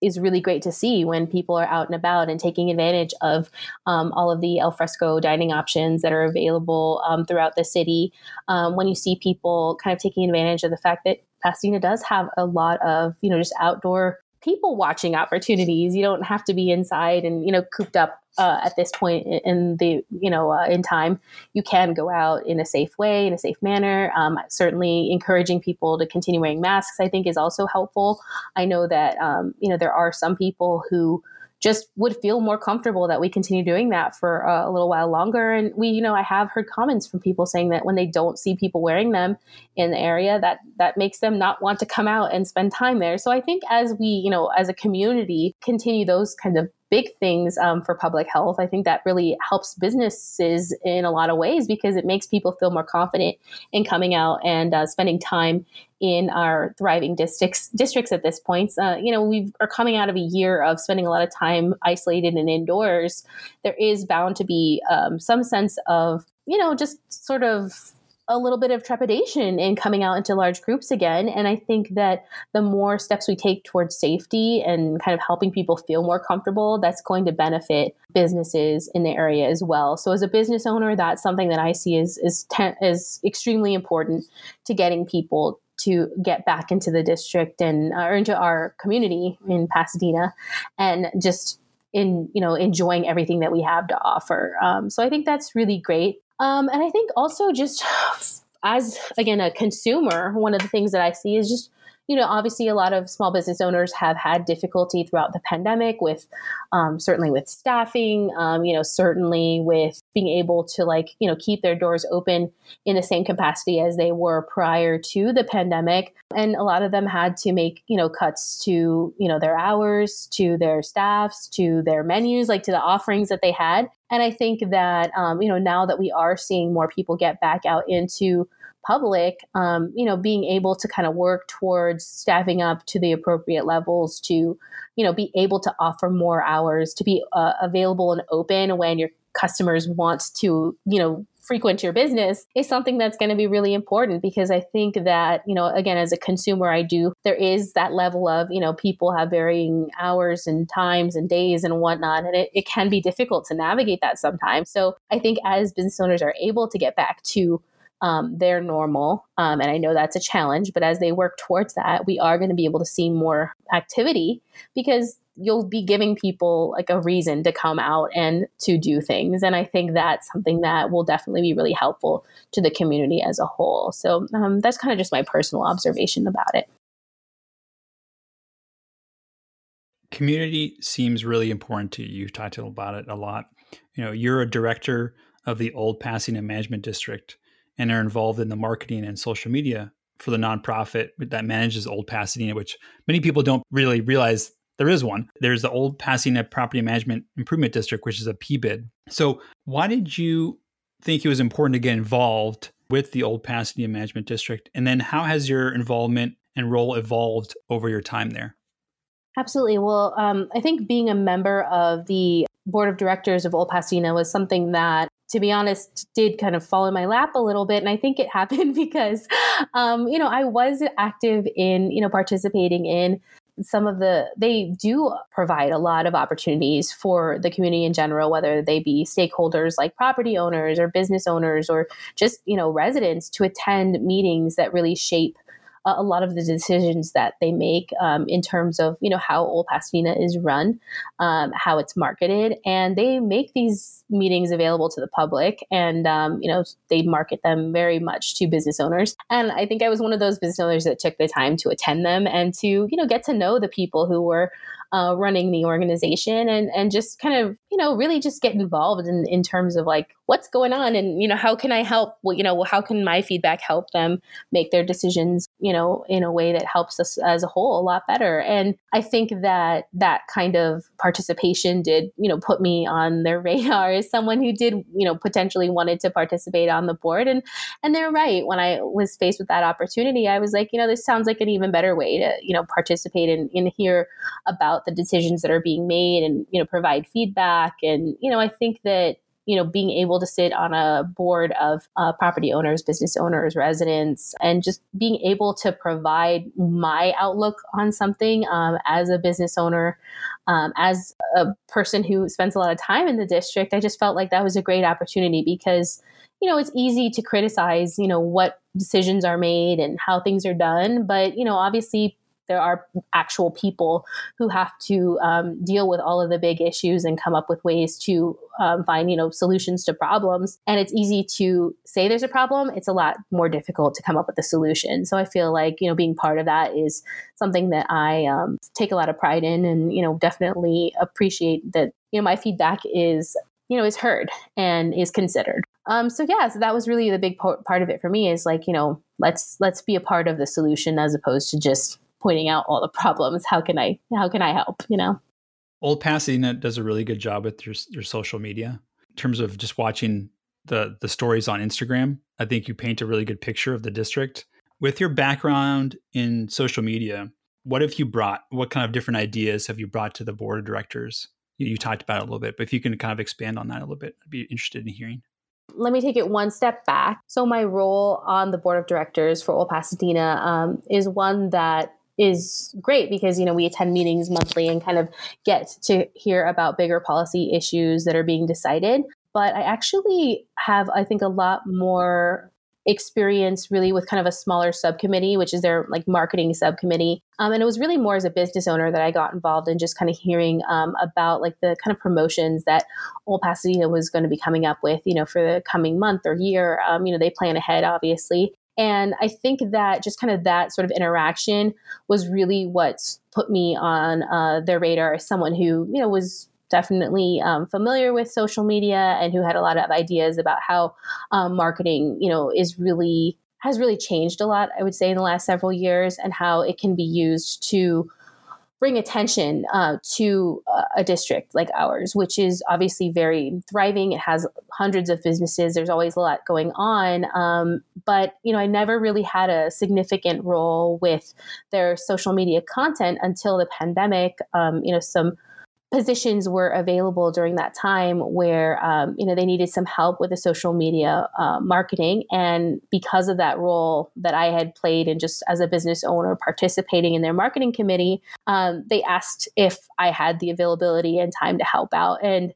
is really great to see when people are out and about and taking advantage of um, all of the alfresco dining options that are available um, throughout the city. Um, when you see people kind of taking advantage of the fact that Pasadena does have a lot of, you know, just outdoor people watching opportunities. You don't have to be inside and you know cooped up uh, at this point in the you know uh, in time. You can go out in a safe way, in a safe manner. Um, certainly, encouraging people to continue wearing masks, I think, is also helpful. I know that um, you know there are some people who just would feel more comfortable that we continue doing that for uh, a little while longer. And we, you know, I have heard comments from people saying that when they don't see people wearing them in the area, that that makes them not want to come out and spend time there. So I think as we, you know, as a community, continue those kind of big things um, for public health. I think that really helps businesses in a lot of ways because it makes people feel more confident in coming out and uh, spending time in our thriving districts districts at this point. Uh, you know, we are coming out of a year of spending a lot of time isolated and indoors. There is bound to be um, some sense of you know just sort of a little bit of trepidation in coming out into large groups again. And I think that the more steps we take towards safety and kind of helping people feel more comfortable, that's going to benefit businesses in the area as well. So as a business owner, that's something that I see is is, ten, is extremely important to getting people to get back into the district and or into our community in Pasadena and just in you know enjoying everything that we have to offer um, so i think that's really great um, and I think also just as again a consumer, one of the things that I see is just you know, obviously a lot of small business owners have had difficulty throughout the pandemic with um, certainly with staffing, um, you know, certainly with being able to like, you know, keep their doors open in the same capacity as they were prior to the pandemic. And a lot of them had to make, you know, cuts to, you know, their hours, to their staffs, to their menus, like to the offerings that they had. And I think that, um, you know, now that we are seeing more people get back out into public, um, you know, being able to kind of work towards staffing up to the appropriate levels to, you know, be able to offer more hours, to be uh, available and open when your customers want to, you know, frequent your business is something that's going to be really important because I think that, you know, again, as a consumer, I do, there is that level of, you know, people have varying hours and times and days and whatnot. And it, it can be difficult to navigate that sometimes. So I think as business owners are able to get back to um, their normal. Um, and I know that's a challenge, but as they work towards that, we are going to be able to see more activity because you'll be giving people like a reason to come out and to do things. And I think that's something that will definitely be really helpful to the community as a whole. So um, that's kind of just my personal observation about it. Community seems really important to you. You've talked about it a lot. You know, you're a director of the Old Pasadena Management District and are involved in the marketing and social media for the nonprofit that manages Old Pasadena, which many people don't really realize there is one. There's the Old Pasadena Property Management Improvement District, which is a PBID. So, why did you think it was important to get involved with the Old Pasadena Management District? And then, how has your involvement and role evolved over your time there? Absolutely. Well, um, I think being a member of the board of directors of Old Pasadena was something that to be honest, did kind of fall in my lap a little bit. And I think it happened because, um, you know, I was active in, you know, participating in some of the, they do provide a lot of opportunities for the community in general, whether they be stakeholders like property owners or business owners or just, you know, residents to attend meetings that really shape a lot of the decisions that they make um, in terms of you know how Old Pasadena is run, um, how it's marketed, and they make these meetings available to the public, and um, you know they market them very much to business owners. And I think I was one of those business owners that took the time to attend them and to you know get to know the people who were uh, running the organization and and just kind of you know really just get involved in in terms of like what's going on and you know how can I help? Well, you know how can my feedback help them make their decisions you know in a way that helps us as a whole a lot better? And I think that that kind of participation did you know put me on their radar as someone who did you know potentially wanted to participate on the board. And and they're right. When I was faced with that opportunity I was like you know this sounds like an even better way to you know participate and, and hear about about the decisions that are being made and you know provide feedback and you know i think that you know being able to sit on a board of uh, property owners business owners residents and just being able to provide my outlook on something um, as a business owner um, as a person who spends a lot of time in the district i just felt like that was a great opportunity because you know it's easy to criticize you know what decisions are made and how things are done. But you know obviously there are actual people who have to um, deal with all of the big issues and come up with ways to um, find you know solutions to problems. And it's easy to say there's a problem. It's a lot more difficult to come up with a solution. So i feel like you know being part of that is something that i um, take a lot of pride in and you know definitely appreciate that you know my feedback is you know is heard and is considered. Um, so yeah so that was really the big part of it for me is like you know let's let's be a part of the solution as opposed to just pointing out all the problems. How can i how can i help you know? Old pasadena does a really good job with your, your social media. In terms of just watching the the stories on instagram i think you paint a really good picture of the district. With your background in social media what have you brought what kind of different ideas have you brought to the board of directors? You, you talked about it a little bit, but if you can kind of expand on that a little bit, I'd be interested in hearing. Let me take it one step back. So, my role on the board of directors for Old Pasadena um, is one that is great because you know we attend meetings monthly and kind of get to hear about bigger policy issues that are being decided but i actually have i think a lot more experience really with kind of a smaller subcommittee, which is their like marketing subcommittee. Um, and it was really more as a business owner that I got involved in just kind of hearing um, about like the kind of promotions that Old Pasadena was going to be coming up with, you know, for the coming month or year. Um, you know, they plan ahead, obviously. And I think that just kind of that sort of interaction was really what's put me on uh, their radar as someone who, you know, was definitely um, familiar with social media and who had a lot of ideas about how um, marketing, you know, is really has really changed a lot. I would say in the last several years, and how it can be used to bring attention uh, to a district like ours, which is obviously very thriving. It has hundreds of businesses. There's always a lot going on. Um, but, you know, I never really had a significant role with their social media content until the pandemic. Um, you know, some positions were available during that time where um, you know they needed some help with the social media uh, marketing. And because of that role that i had played and just as a business owner participating in their marketing committee um, they asked if i had the availability and time to help out. And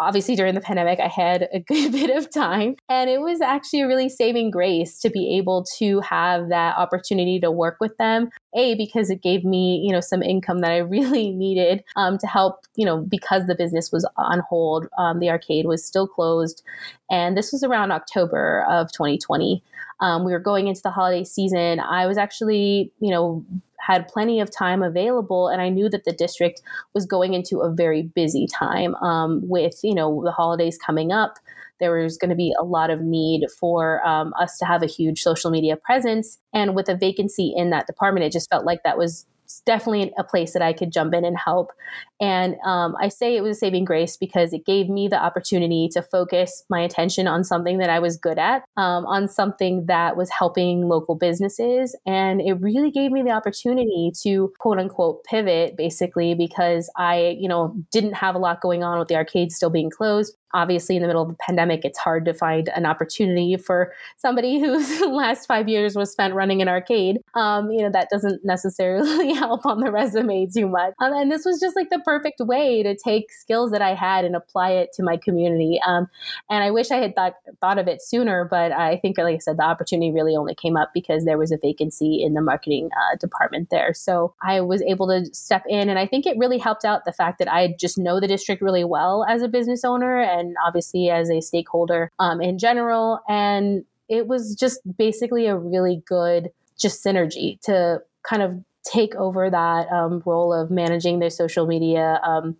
obviously during the pandemic i had a good bit of time and it was actually a really saving grace to be able to have that opportunity to work with them. A because it gave me you know some income that i really needed um, to help you know because the business was on hold um, the arcade was still closed and this was around october of 2020 um, we were going into the holiday season. I was actually you know had plenty of time available and i knew that the district was going into a very busy time um, with you know the holidays coming up. There was going to be a lot of need for um, us to have a huge social media presence and with a vacancy in that department it just felt like that was definitely a place that I could jump in and help. And um, I say it was a saving grace because it gave me the opportunity to focus my attention on something that I was good at, um, on something that was helping local businesses. And it really gave me the opportunity to quote unquote pivot basically because I, you know, didn't have a lot going on with the arcade still being closed obviously in the middle of the pandemic it's hard to find an opportunity for somebody whose last five years was spent running an arcade. Um, you know that doesn't necessarily help on the resume too much. Um, and this was just like the perfect way to take skills that i had and apply it to my community. Um, and i wish i had thought thought of it sooner but i think like i said the opportunity really only came up because there was a vacancy in the marketing uh, department there. So i was able to step in and i think it really helped out the fact that i just know the district really well as a business owner obviously as a stakeholder um, in general. And it was just basically a really good just synergy to kind of take over that um, role of managing their social media um,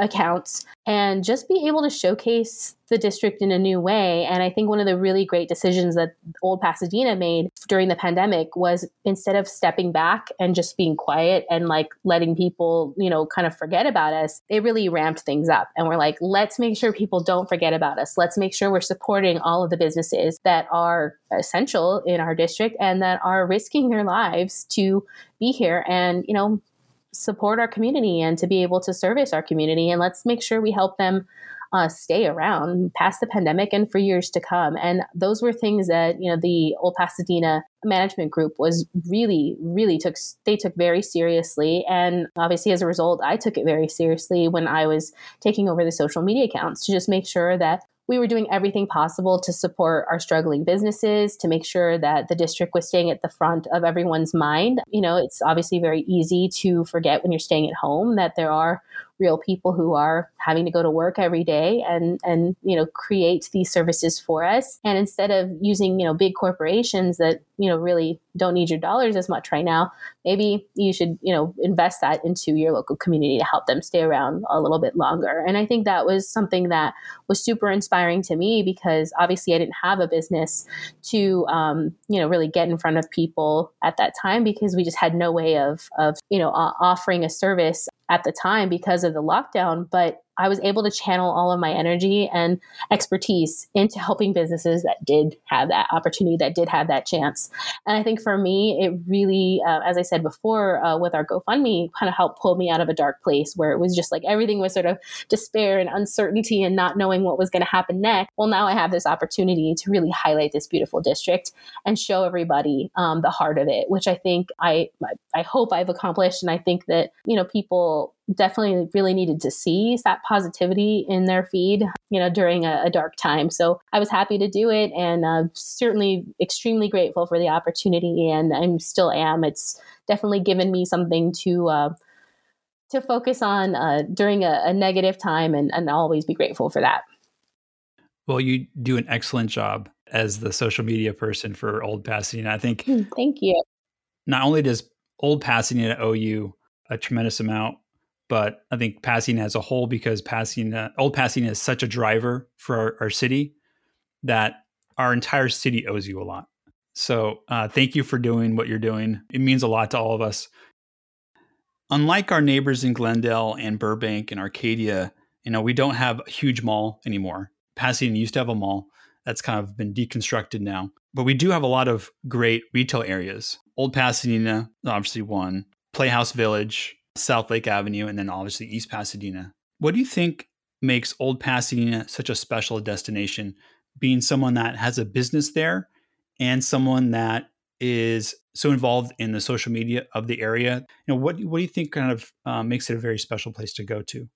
accounts and just be able to showcase the district in a new way. And I think one of the really great decisions that Old Pasadena made during the pandemic was instead of stepping back and just being quiet and like letting people, you know, kind of forget about us, they really ramped things up. And we're like, let's make sure people don't forget about us. Let's make sure we're supporting all of the businesses that are essential in our district and that are risking their lives to be here and, you know, support our community and to be able to service our community. And let's make sure we help them uh, stay around past the pandemic and for years to come. And those were things that you know the Old Pasadena management group was really, really took they took very seriously. And obviously, as a result, I took it very seriously when I was taking over the social media accounts to just make sure that we were doing everything possible to support our struggling businesses, to make sure that the district was staying at the front of everyone's mind. You know, it's obviously very easy to forget when you're staying at home that there are real people who are having to go to work every day and and you know create these services for us. And instead of using you know big corporations that you know really don't need your dollars as much right now maybe you should you know invest that into your local community to help them stay around a little bit longer. And i think that was something that was super inspiring to me because obviously i didn't have a business to um, you know really get in front of people at that time because we just had no way of of you know uh, offering a service at the time because of the lockdown, but I was able to channel all of my energy and expertise into helping businesses that did have that opportunity, that did have that chance. And I think for me, it really, uh, as I said before, uh, with our GoFundMe, kind of helped pull me out of a dark place where it was just like everything was sort of despair and uncertainty and not knowing what was going to happen next. Well, now I have this opportunity to really highlight this beautiful district and show everybody um, the heart of it, which I think I I hope I've accomplished. And I think that you know people definitely really needed to see that positivity in their feed, you know, during a, a dark time. So I was happy to do it and uh, certainly extremely grateful for the opportunity. And I still am. It's definitely given me something to, uh, to focus on uh, during a, a negative time and, and always be grateful for that. Well, you do an excellent job as the social media person for Old Pasadena. I think. Hmm, thank you. Not only does Old Pasadena owe you a tremendous amount but I think Pasadena as a whole, because Pasadena, old Pasadena is such a driver for our, our city that our entire city owes you a lot. So uh, thank you for doing what you're doing. It means a lot to all of us. Unlike our neighbors in Glendale and Burbank and Arcadia, you know, we don't have a huge mall anymore. Pasadena used to have a mall that's kind of been deconstructed now. But we do have a lot of great retail areas. Old Pasadena, obviously one. Playhouse Village, South Lake Avenue, and then obviously East Pasadena. What do you think makes Old Pasadena such a special destination, being someone that has a business there and someone that is so involved in the social media of the area? You know, what what do you think kind of uh, makes it a very special place to go to?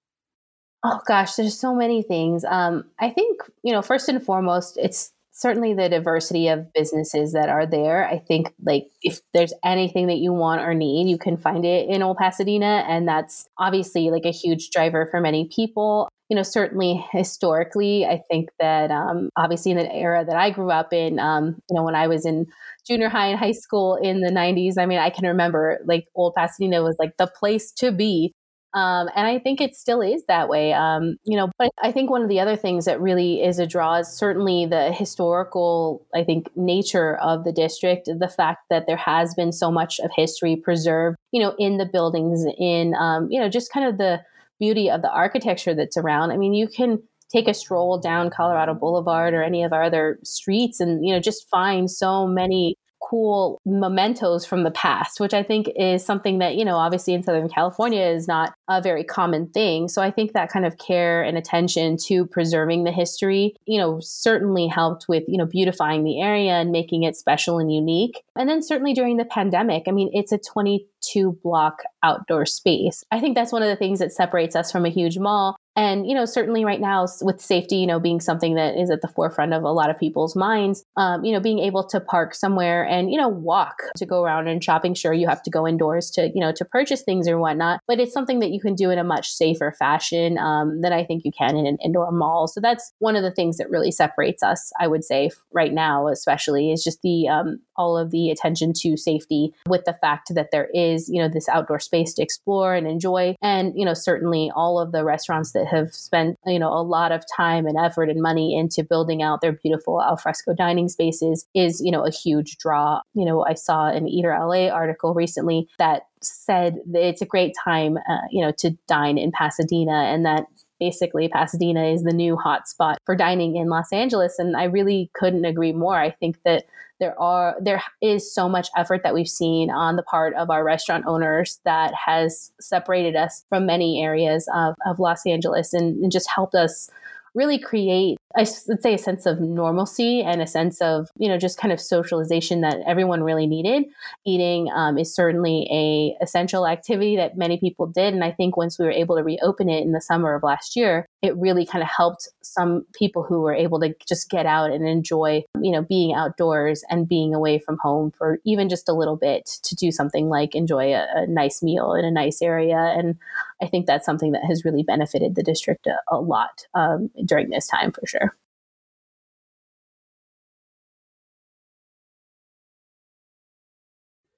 Oh gosh, there's so many things. Um, I think you know, first and foremost, it's certainly the diversity of businesses that are there. I think like if there's anything that you want or need, you can find it in Old Pasadena. And that's obviously like a huge driver for many people. You know, certainly historically, I think that um, obviously in the era that I grew up in, um, you know, when I was in junior high and high school in the 90s, I mean, I can remember like Old Pasadena was like the place to be um, and I think it still is that way. Um, you know, but I think one of the other things that really is a draw is certainly the historical, I think, nature of the district, the fact that there has been so much of history preserved, you know, in the buildings, in, um, you know, just kind of the beauty of the architecture that's around. I mean, you can take a stroll down Colorado Boulevard or any of our other streets and, you know, just find so many cool mementos from the past, which I think is something that, you know, obviously in Southern California is not a very common thing. So I think that kind of care and attention to preserving the history, you know, certainly helped with, you know, beautifying the area and making it special and unique. And then certainly during the pandemic, I mean, it's a 22 block outdoor space. I think that's one of the things that separates us from a huge mall and, you know, certainly right now with safety, you know, being something that is at the forefront of a lot of people's minds, um, you know, being able to park somewhere and, you know, walk to go around and shopping. Sure, you have to go indoors to, you know, to purchase things or whatnot, but it's something that you can do in a much safer fashion um, than I think you can in an indoor mall. So that's one of the things that really separates us, I would say, right now, especially, is just the um, all of the attention to safety with the fact that there is, you know, this outdoor space to explore and enjoy. And, you know, certainly all of the restaurants that have spent, you know, a lot of time and effort and money into building out their beautiful alfresco dining spaces is, you know, a huge draw. You know, I saw an Eater LA article recently that said that it's a great time, uh, you know, to dine in Pasadena and that basically Pasadena is the new hotspot for dining in Los Angeles. And I really couldn't agree more. I think that there are there is so much effort that we've seen on the part of our restaurant owners that has separated us from many areas of, of Los Angeles and, and just helped us really create I would say a sense of normalcy and a sense of, you know, just kind of socialization that everyone really needed. Eating um, is certainly a essential activity that many people did. And I think once we were able to reopen it in the summer of last year, it really kind of helped some people who were able to just get out and enjoy, you know, being outdoors and being away from home for even just a little bit to do something like enjoy a, a nice meal in a nice area. And I think that's something that has really benefited the district a, a lot um, during this time for sure.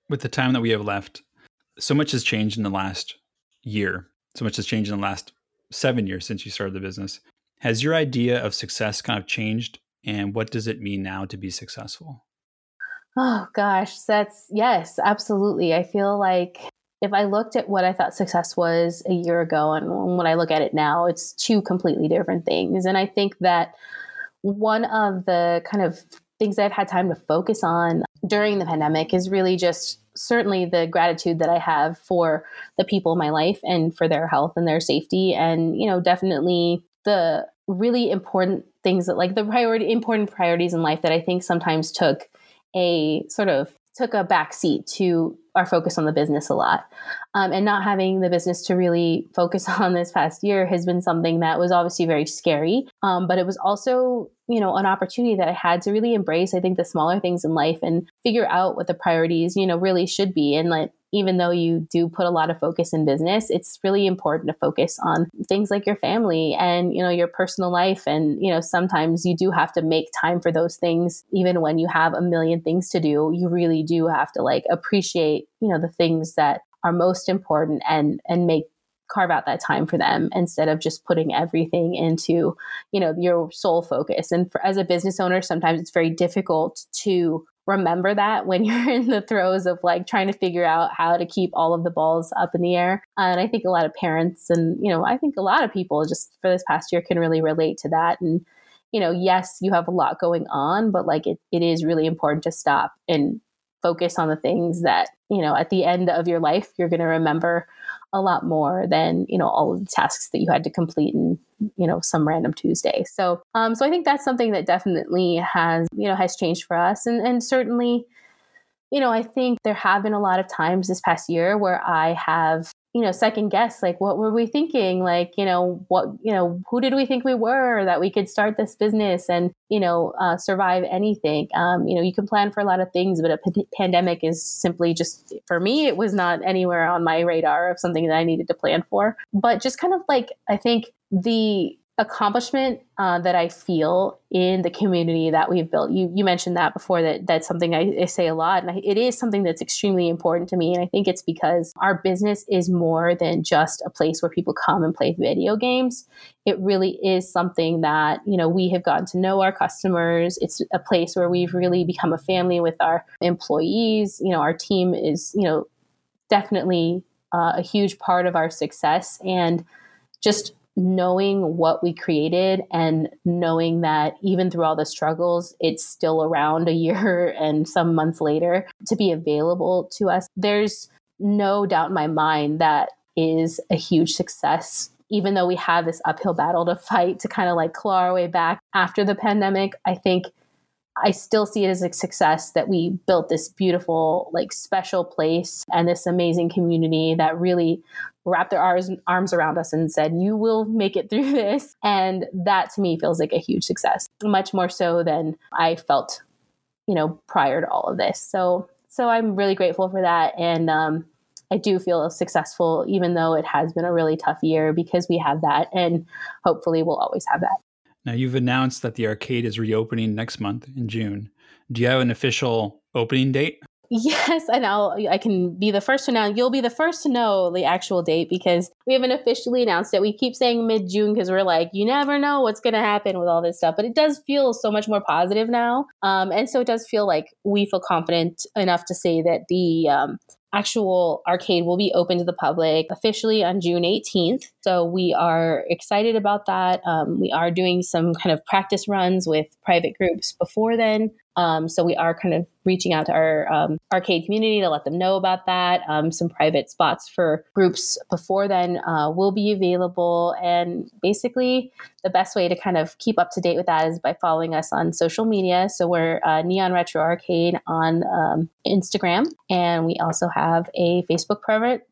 With the time that we have left, so much has changed in the last year. So much has changed in the last seven years since you started the business. Has your idea of success kind of changed? And what does it mean now to be successful? Oh gosh, that's yes, absolutely. I feel like if I looked at what I thought success was a year ago and when I look at it now, it's two completely different things. And I think that one of the kind of things I've had time to focus on during the pandemic is really just certainly the gratitude that I have for the people in my life and for their health and their safety. And, you know, definitely the really important things that like the priority important priorities in life that I think sometimes took a sort of took a back seat to our focus on the business a lot. Um, and not having the business to really focus on this past year has been something that was obviously very scary. Um, but it was also, you know, an opportunity that I had to really embrace, I think, the smaller things in life and figure out what the priorities, you know, really should be and let even though you do put a lot of focus in business, it's really important to focus on things like your family and, you know, your personal life. And, you know, sometimes you do have to make time for those things, even when you have a million things to do. You really do have to like appreciate, you know, the things that are most important and and make carve out that time for them instead of just putting everything into you know your sole focus and for, as a business owner sometimes it's very difficult to remember that when you're in the throes of like trying to figure out how to keep all of the balls up in the air. and I think a lot of parents and, you know, I think a lot of people just for this past year can really relate to that. And, you know, yes, you have a lot going on, but like it, it is really important to stop and focus on the things that, you know, at the end of your life, you're going to remember a lot more than you know all of the tasks that you had to complete in you know some random Tuesday. So um, so I think that's something that definitely has you know has changed for us, and and certainly you know I think there have been a lot of times this past year where I have you know second guess like what were we thinking? Like you know what you know who did we think we were that we could start this business and you know uh, survive anything? Um, you know you can plan for a lot of things but a p- pandemic is simply just for me it was not anywhere on my radar of something that i needed to plan for. But just kind of like i think the accomplishment uh, that I feel in the community that we've built. You you mentioned that before. That that's something I, I say a lot, and I, it is something that's extremely important to me. And I think it's because our business is more than just a place where people come and play video games. It really is something that you know we have gotten to know our customers. It's a place where we've really become a family with our employees. You know, our team is you know definitely uh, a huge part of our success and just knowing what we created and knowing that even through all the struggles, it's still around a year and some months later to be available to us. There's no doubt in my mind that is a huge success. Even though we have this uphill battle to fight to kind of like claw our way back after the pandemic, I think I still see it as a success that we built this beautiful, like special place and this amazing community that really wrapped their arms, arms around us and said, You will make it through this. And that to me feels like a huge success, much more so than I felt, you know, prior to all of this. So, so I'm really grateful for that. And, um, I do feel successful, even though it has been a really tough year because we have that. And hopefully we'll always have that. Now, you've announced that the arcade is reopening next month in June. Do you have an official opening date? Yes, and I'll I can be the first to know. You'll be the first to know the actual date because we haven't officially announced it. We keep saying mid June because we're like, you never know what's going to happen with all this stuff. But it does feel so much more positive now, um, and so it does feel like we feel confident enough to say that the um, actual arcade will be open to the public officially on June 18th. So we are excited about that. Um, we are doing some kind of practice runs with private groups before then. Um, so we are kind of reaching out to our um, arcade community to let them know about that. Um, some private spots for groups before then uh, will be available. And basically, the best way to kind of keep up to date with that is by following us on social media. So we're uh, Neon Retro Arcade on um, Instagram, and we also have a Facebook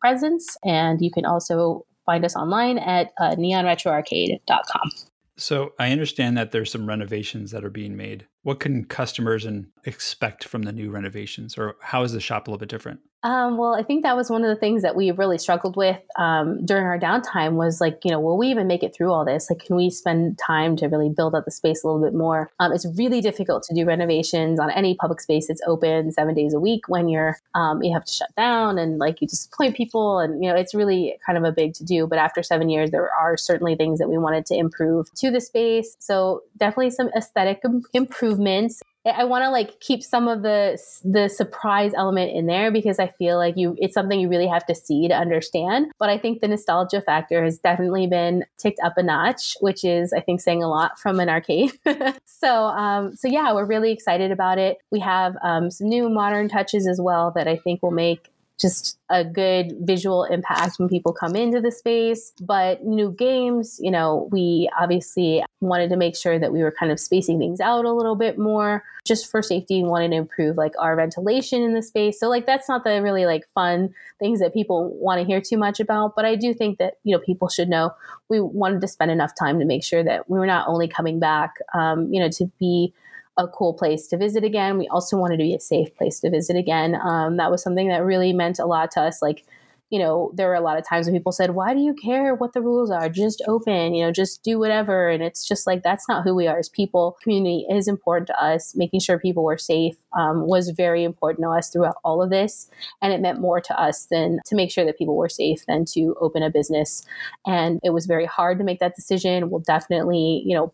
presence. And you can also find us online at uh, neonretroarcade.com. So I understand that there's some renovations that are being made. What can customers and expect from the new renovations, or how is the shop a little bit different? Um, well, I think that was one of the things that we really struggled with um, during our downtime was like, you know, will we even make it through all this? Like, can we spend time to really build up the space a little bit more? Um, it's really difficult to do renovations on any public space that's open seven days a week when you're um, you have to shut down and like you disappoint people, and you know, it's really kind of a big to do. But after seven years, there are certainly things that we wanted to improve to the space. So definitely some aesthetic improvements I want to like keep some of the the surprise element in there because I feel like you it's something you really have to see to understand. But I think the nostalgia factor has definitely been ticked up a notch, which is I think saying a lot from an arcade. so um, so yeah, we're really excited about it. We have um, some new modern touches as well that I think will make just a good visual impact when people come into the space. But new games, you know, we obviously wanted to make sure that we were kind of spacing things out a little bit more just for safety and wanted to improve like our ventilation in the space. So like that's not the really like fun things that people want to hear too much about. But I do think that, you know, people should know we wanted to spend enough time to make sure that we were not only coming back, um, you know, to be a cool place to visit again. We also wanted to be a safe place to visit again. Um, that was something that really meant a lot to us. Like, you know, there were a lot of times when people said, Why do you care what the rules are? Just open, you know, just do whatever. And it's just like, that's not who we are as people. Community is important to us. Making sure people were safe um, was very important to us throughout all of this. And it meant more to us than to make sure that people were safe than to open a business. And it was very hard to make that decision. We'll definitely, you know,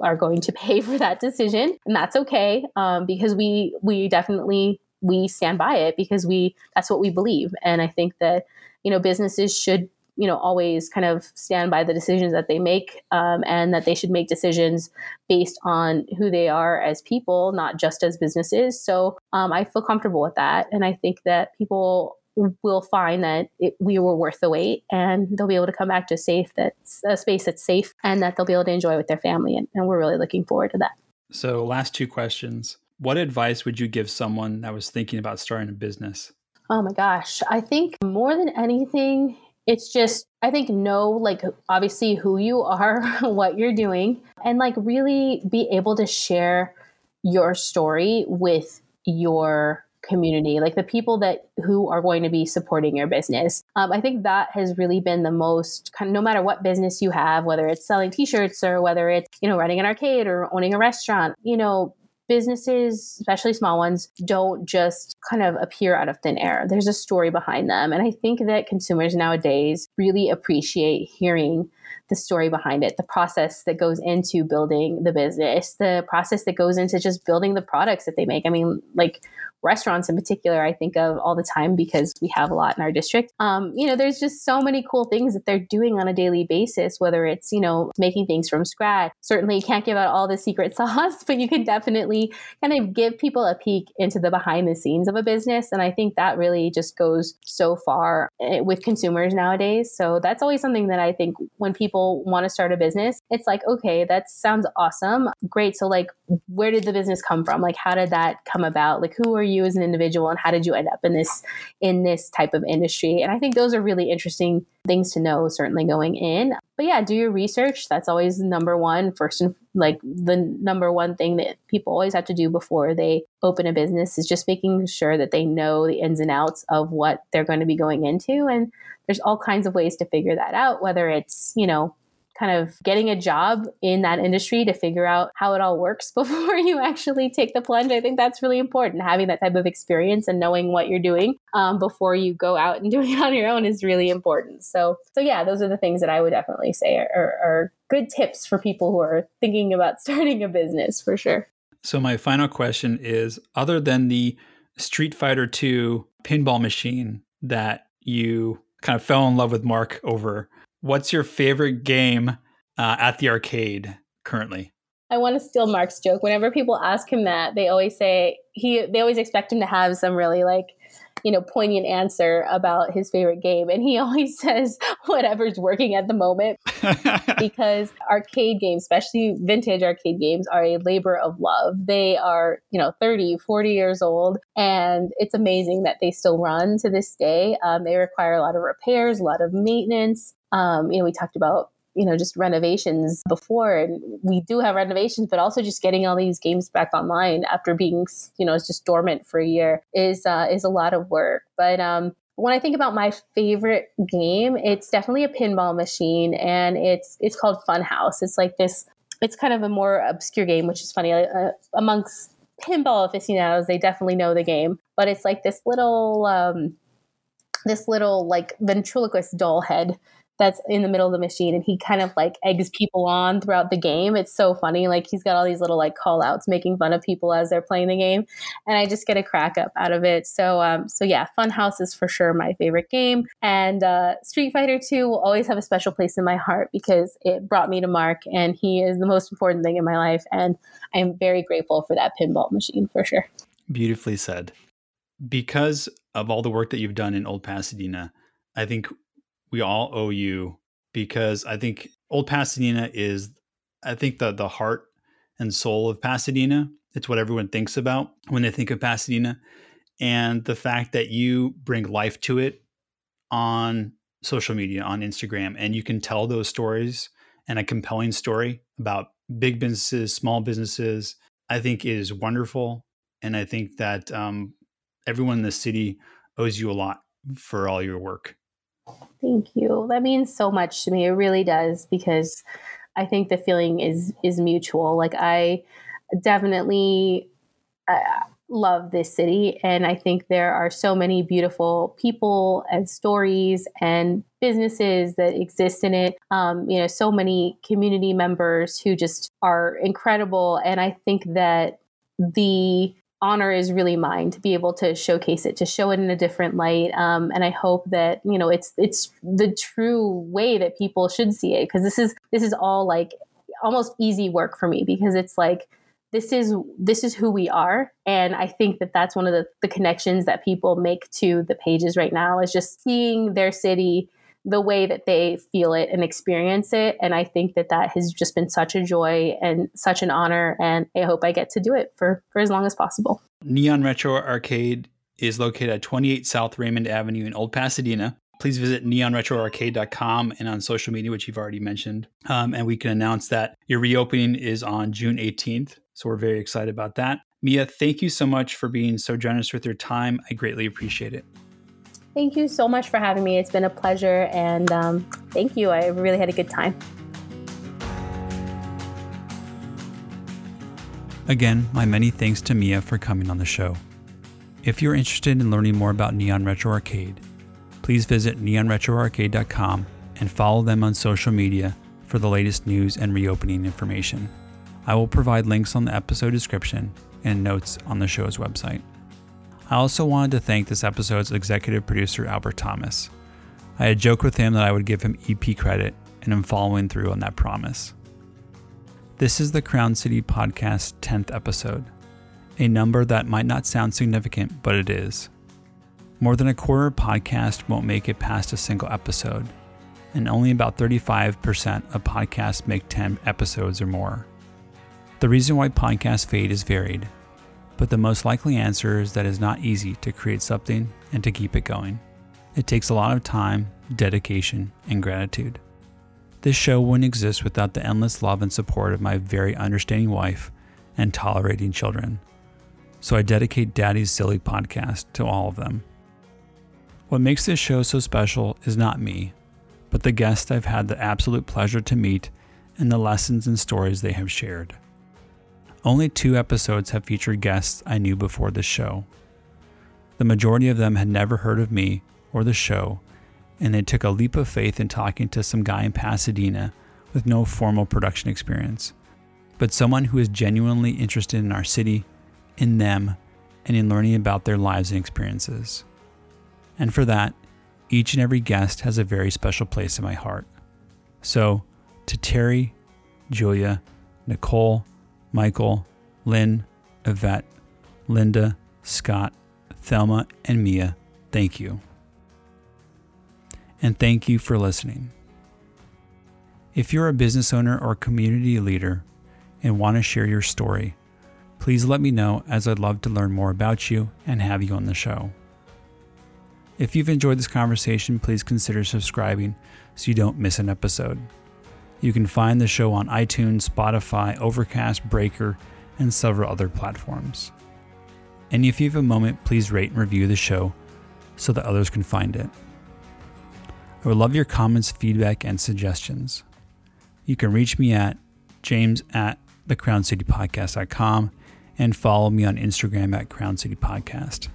are going to pay for that decision, and that's okay um, because we we definitely we stand by it because we that's what we believe, and I think that you know businesses should you know always kind of stand by the decisions that they make um, and that they should make decisions based on who they are as people not just as businesses. So um, i feel comfortable with that and i think that people will find that it, we were worth the wait and they'll be able to come back to a safe that's a space that's safe and that they'll be able to enjoy with their family and, and we're really looking forward to that. So last two questions. What advice would you give someone that was thinking about starting a business? Oh my gosh. I think more than anything it's just i think know like obviously who you are what you're doing and like really be able to share your story with your community like the people that who are going to be supporting your business. Um, i think that has really been the most kind of no matter what business you have whether it's selling t-shirts or whether it's you know running an arcade or owning a restaurant you know businesses especially small ones don't just kind of appear out of thin air. There's a story behind them. And i think that consumers nowadays really appreciate hearing the story behind it, the process that goes into building the business, the process that goes into just building the products that they make. I mean, like restaurants in particular, I think of all the time because we have a lot in our district. Um, you know, there's just so many cool things that they're doing on a daily basis, whether it's, you know, making things from scratch. Certainly can't give out all the secret sauce, but you can definitely kind of give people a peek into the behind the scenes of a business. And I think that really just goes so far eh, with consumers nowadays. So that's always something that I think when people want to start a business, it's like, okay, that sounds awesome. Great. So, like, where did the business come from? Like, how did that come about? Like, who are you as an individual and how did you end up in this in this type of industry and i think those are really interesting things to know certainly going in but yeah do your research. That's always number one first and like the number one thing that people always have to do before they open a business is just making sure that they know the ins and outs of what they're going to be going into. And there's all kinds of ways to figure that out whether it's you know kind of getting a job in that industry to figure out how it all works before you actually take the plunge. I think that's really important. Having that type of experience and knowing what you're doing um, before you go out and doing it on your own is really important. So, so yeah, those are the things that I would definitely say are, are, are good tips for people who are thinking about starting a business for sure. So, my final question is other than the Street Fighter 2 pinball machine that you kind of fell in love with Mark over, what's your favorite game uh, at the arcade currently? I want to steal Mark's joke. Whenever people ask him that, they always say he they always expect him to have some really like you know, poignant answer about his favorite game. And he always says whatever's working at the moment because arcade games, especially vintage arcade games, are a labor of love. They are, you know, 30, 40 years old. And it's amazing that they still run to this day. Um, they require a lot of repairs, a lot of maintenance. Um, you know, we talked about you know just renovations before and we do have renovations but also just getting all these games back online after being you know it's just dormant for a year is uh, is a lot of work but um when I think about my favorite game, it's definitely a pinball machine, and it's it's called Funhouse. It's like this. It's kind of a more obscure game, which is funny. Uh, amongst pinball aficionados, they definitely know the game, but it's like this little, um, this little like ventriloquist doll head that's in the middle of the machine and he kind of like eggs people on throughout the game. It's so funny. Like he's got all these little like call outs making fun of people as they're playing the game. And I just get a crack up out of it. So um so yeah, Funhouse is for sure my favorite game. And uh Street Fighter 2 will always have a special place in my heart because it brought me to Mark and he is the most important thing in my life. And I am very grateful for that pinball machine for sure. Beautifully said. Because of all the work that you've done in Old Pasadena, I think we all owe you because I think Old Pasadena is, I think the the heart and soul of Pasadena. It's what everyone thinks about when they think of Pasadena, and the fact that you bring life to it on social media, on Instagram, and you can tell those stories and a compelling story about big businesses, small businesses. I think is wonderful, and I think that um, everyone in the city owes you a lot for all your work. Thank you. That means so much to me. It really does because I think the feeling is is mutual. Like I definitely uh, love this city and I think there are so many beautiful people and stories and businesses that exist in it. Um, you know, so many community members who just are incredible and I think that the honor is really mine to be able to showcase it, to show it in a different light. Um, and I hope that you know it's it's the true way that people should see it because this is this is all like almost easy work for me because it's like this is this is who we are and i think that that's one of the, the connections that people make to the pages right now is just seeing their city the way that they feel it and experience it. And I think that that has just been such a joy and such an honor. And I hope I get to do it for, for as long as possible. Neon Retro Arcade is located at 28 South Raymond Avenue in Old Pasadena. Please visit neonretroarcade.com and on social media, which you've already mentioned. Um, and we can announce that your reopening is on June 18th. So we're very excited about that. Mia, thank you so much for being so generous with your time. I greatly appreciate it. Thank you so much for having me. It's been a pleasure, and um, thank you. I really had a good time. Again, my many thanks to Mia for coming on the show. If you're interested in learning more about Neon Retro Arcade, please visit neonretroarcade.com and follow them on social media for the latest news and reopening information. I will provide links on the episode description and notes on the show's website. I also wanted to thank this episode's executive producer, Albert Thomas. I had joked with him that I would give him EP credit, and I'm following through on that promise. This is the Crown City Podcast 10th episode, a number that might not sound significant, but it is. More than a quarter of podcasts won't make it past a single episode, and only about 35% of podcasts make 10 episodes or more. The reason why podcasts fade is varied, but the most likely answer is that it's not easy to create something and to keep it going. It takes a lot of time, dedication, and gratitude. This show wouldn't exist without the endless love and support of my very understanding wife and tolerating children. So I dedicate Daddy's Silly podcast to all of them. What makes this show so special is not me, but the guests I've had the absolute pleasure to meet and the lessons and stories they have shared. Only two episodes have featured guests I knew before this show. The majority of them had never heard of me or the show, and they took a leap of faith in talking to some guy in Pasadena with no formal production experience, but someone who is genuinely interested in our city, in them, and in learning about their lives and experiences. And for that, each and every guest has a very special place in my heart. So, to Terry, Julia, Nicole, Michael, Lynn, Yvette, Linda, Scott, Thelma, and Mia, thank you. And thank you for listening. If you're a business owner or community leader and want to share your story, please let me know as I'd love to learn more about you and have you on the show. If you've enjoyed this conversation, please consider subscribing so you don't miss an episode. You can find the show on iTunes, Spotify, Overcast, Breaker, and several other platforms. And if you have a moment, please rate and review the show so that others can find it. I would love your comments, feedback, and suggestions. You can reach me at james at thecrowncitypodcast.com and follow me on Instagram at Crown City Podcast.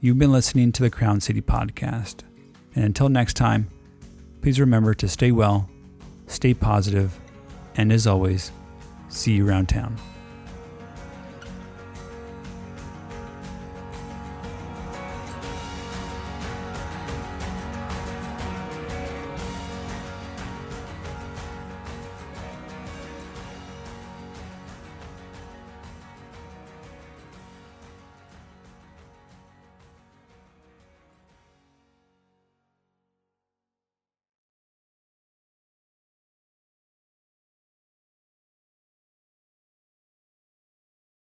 You've been listening to the Crown City Podcast. And until next time, please remember to stay well, stay positive, and as always, see you around town.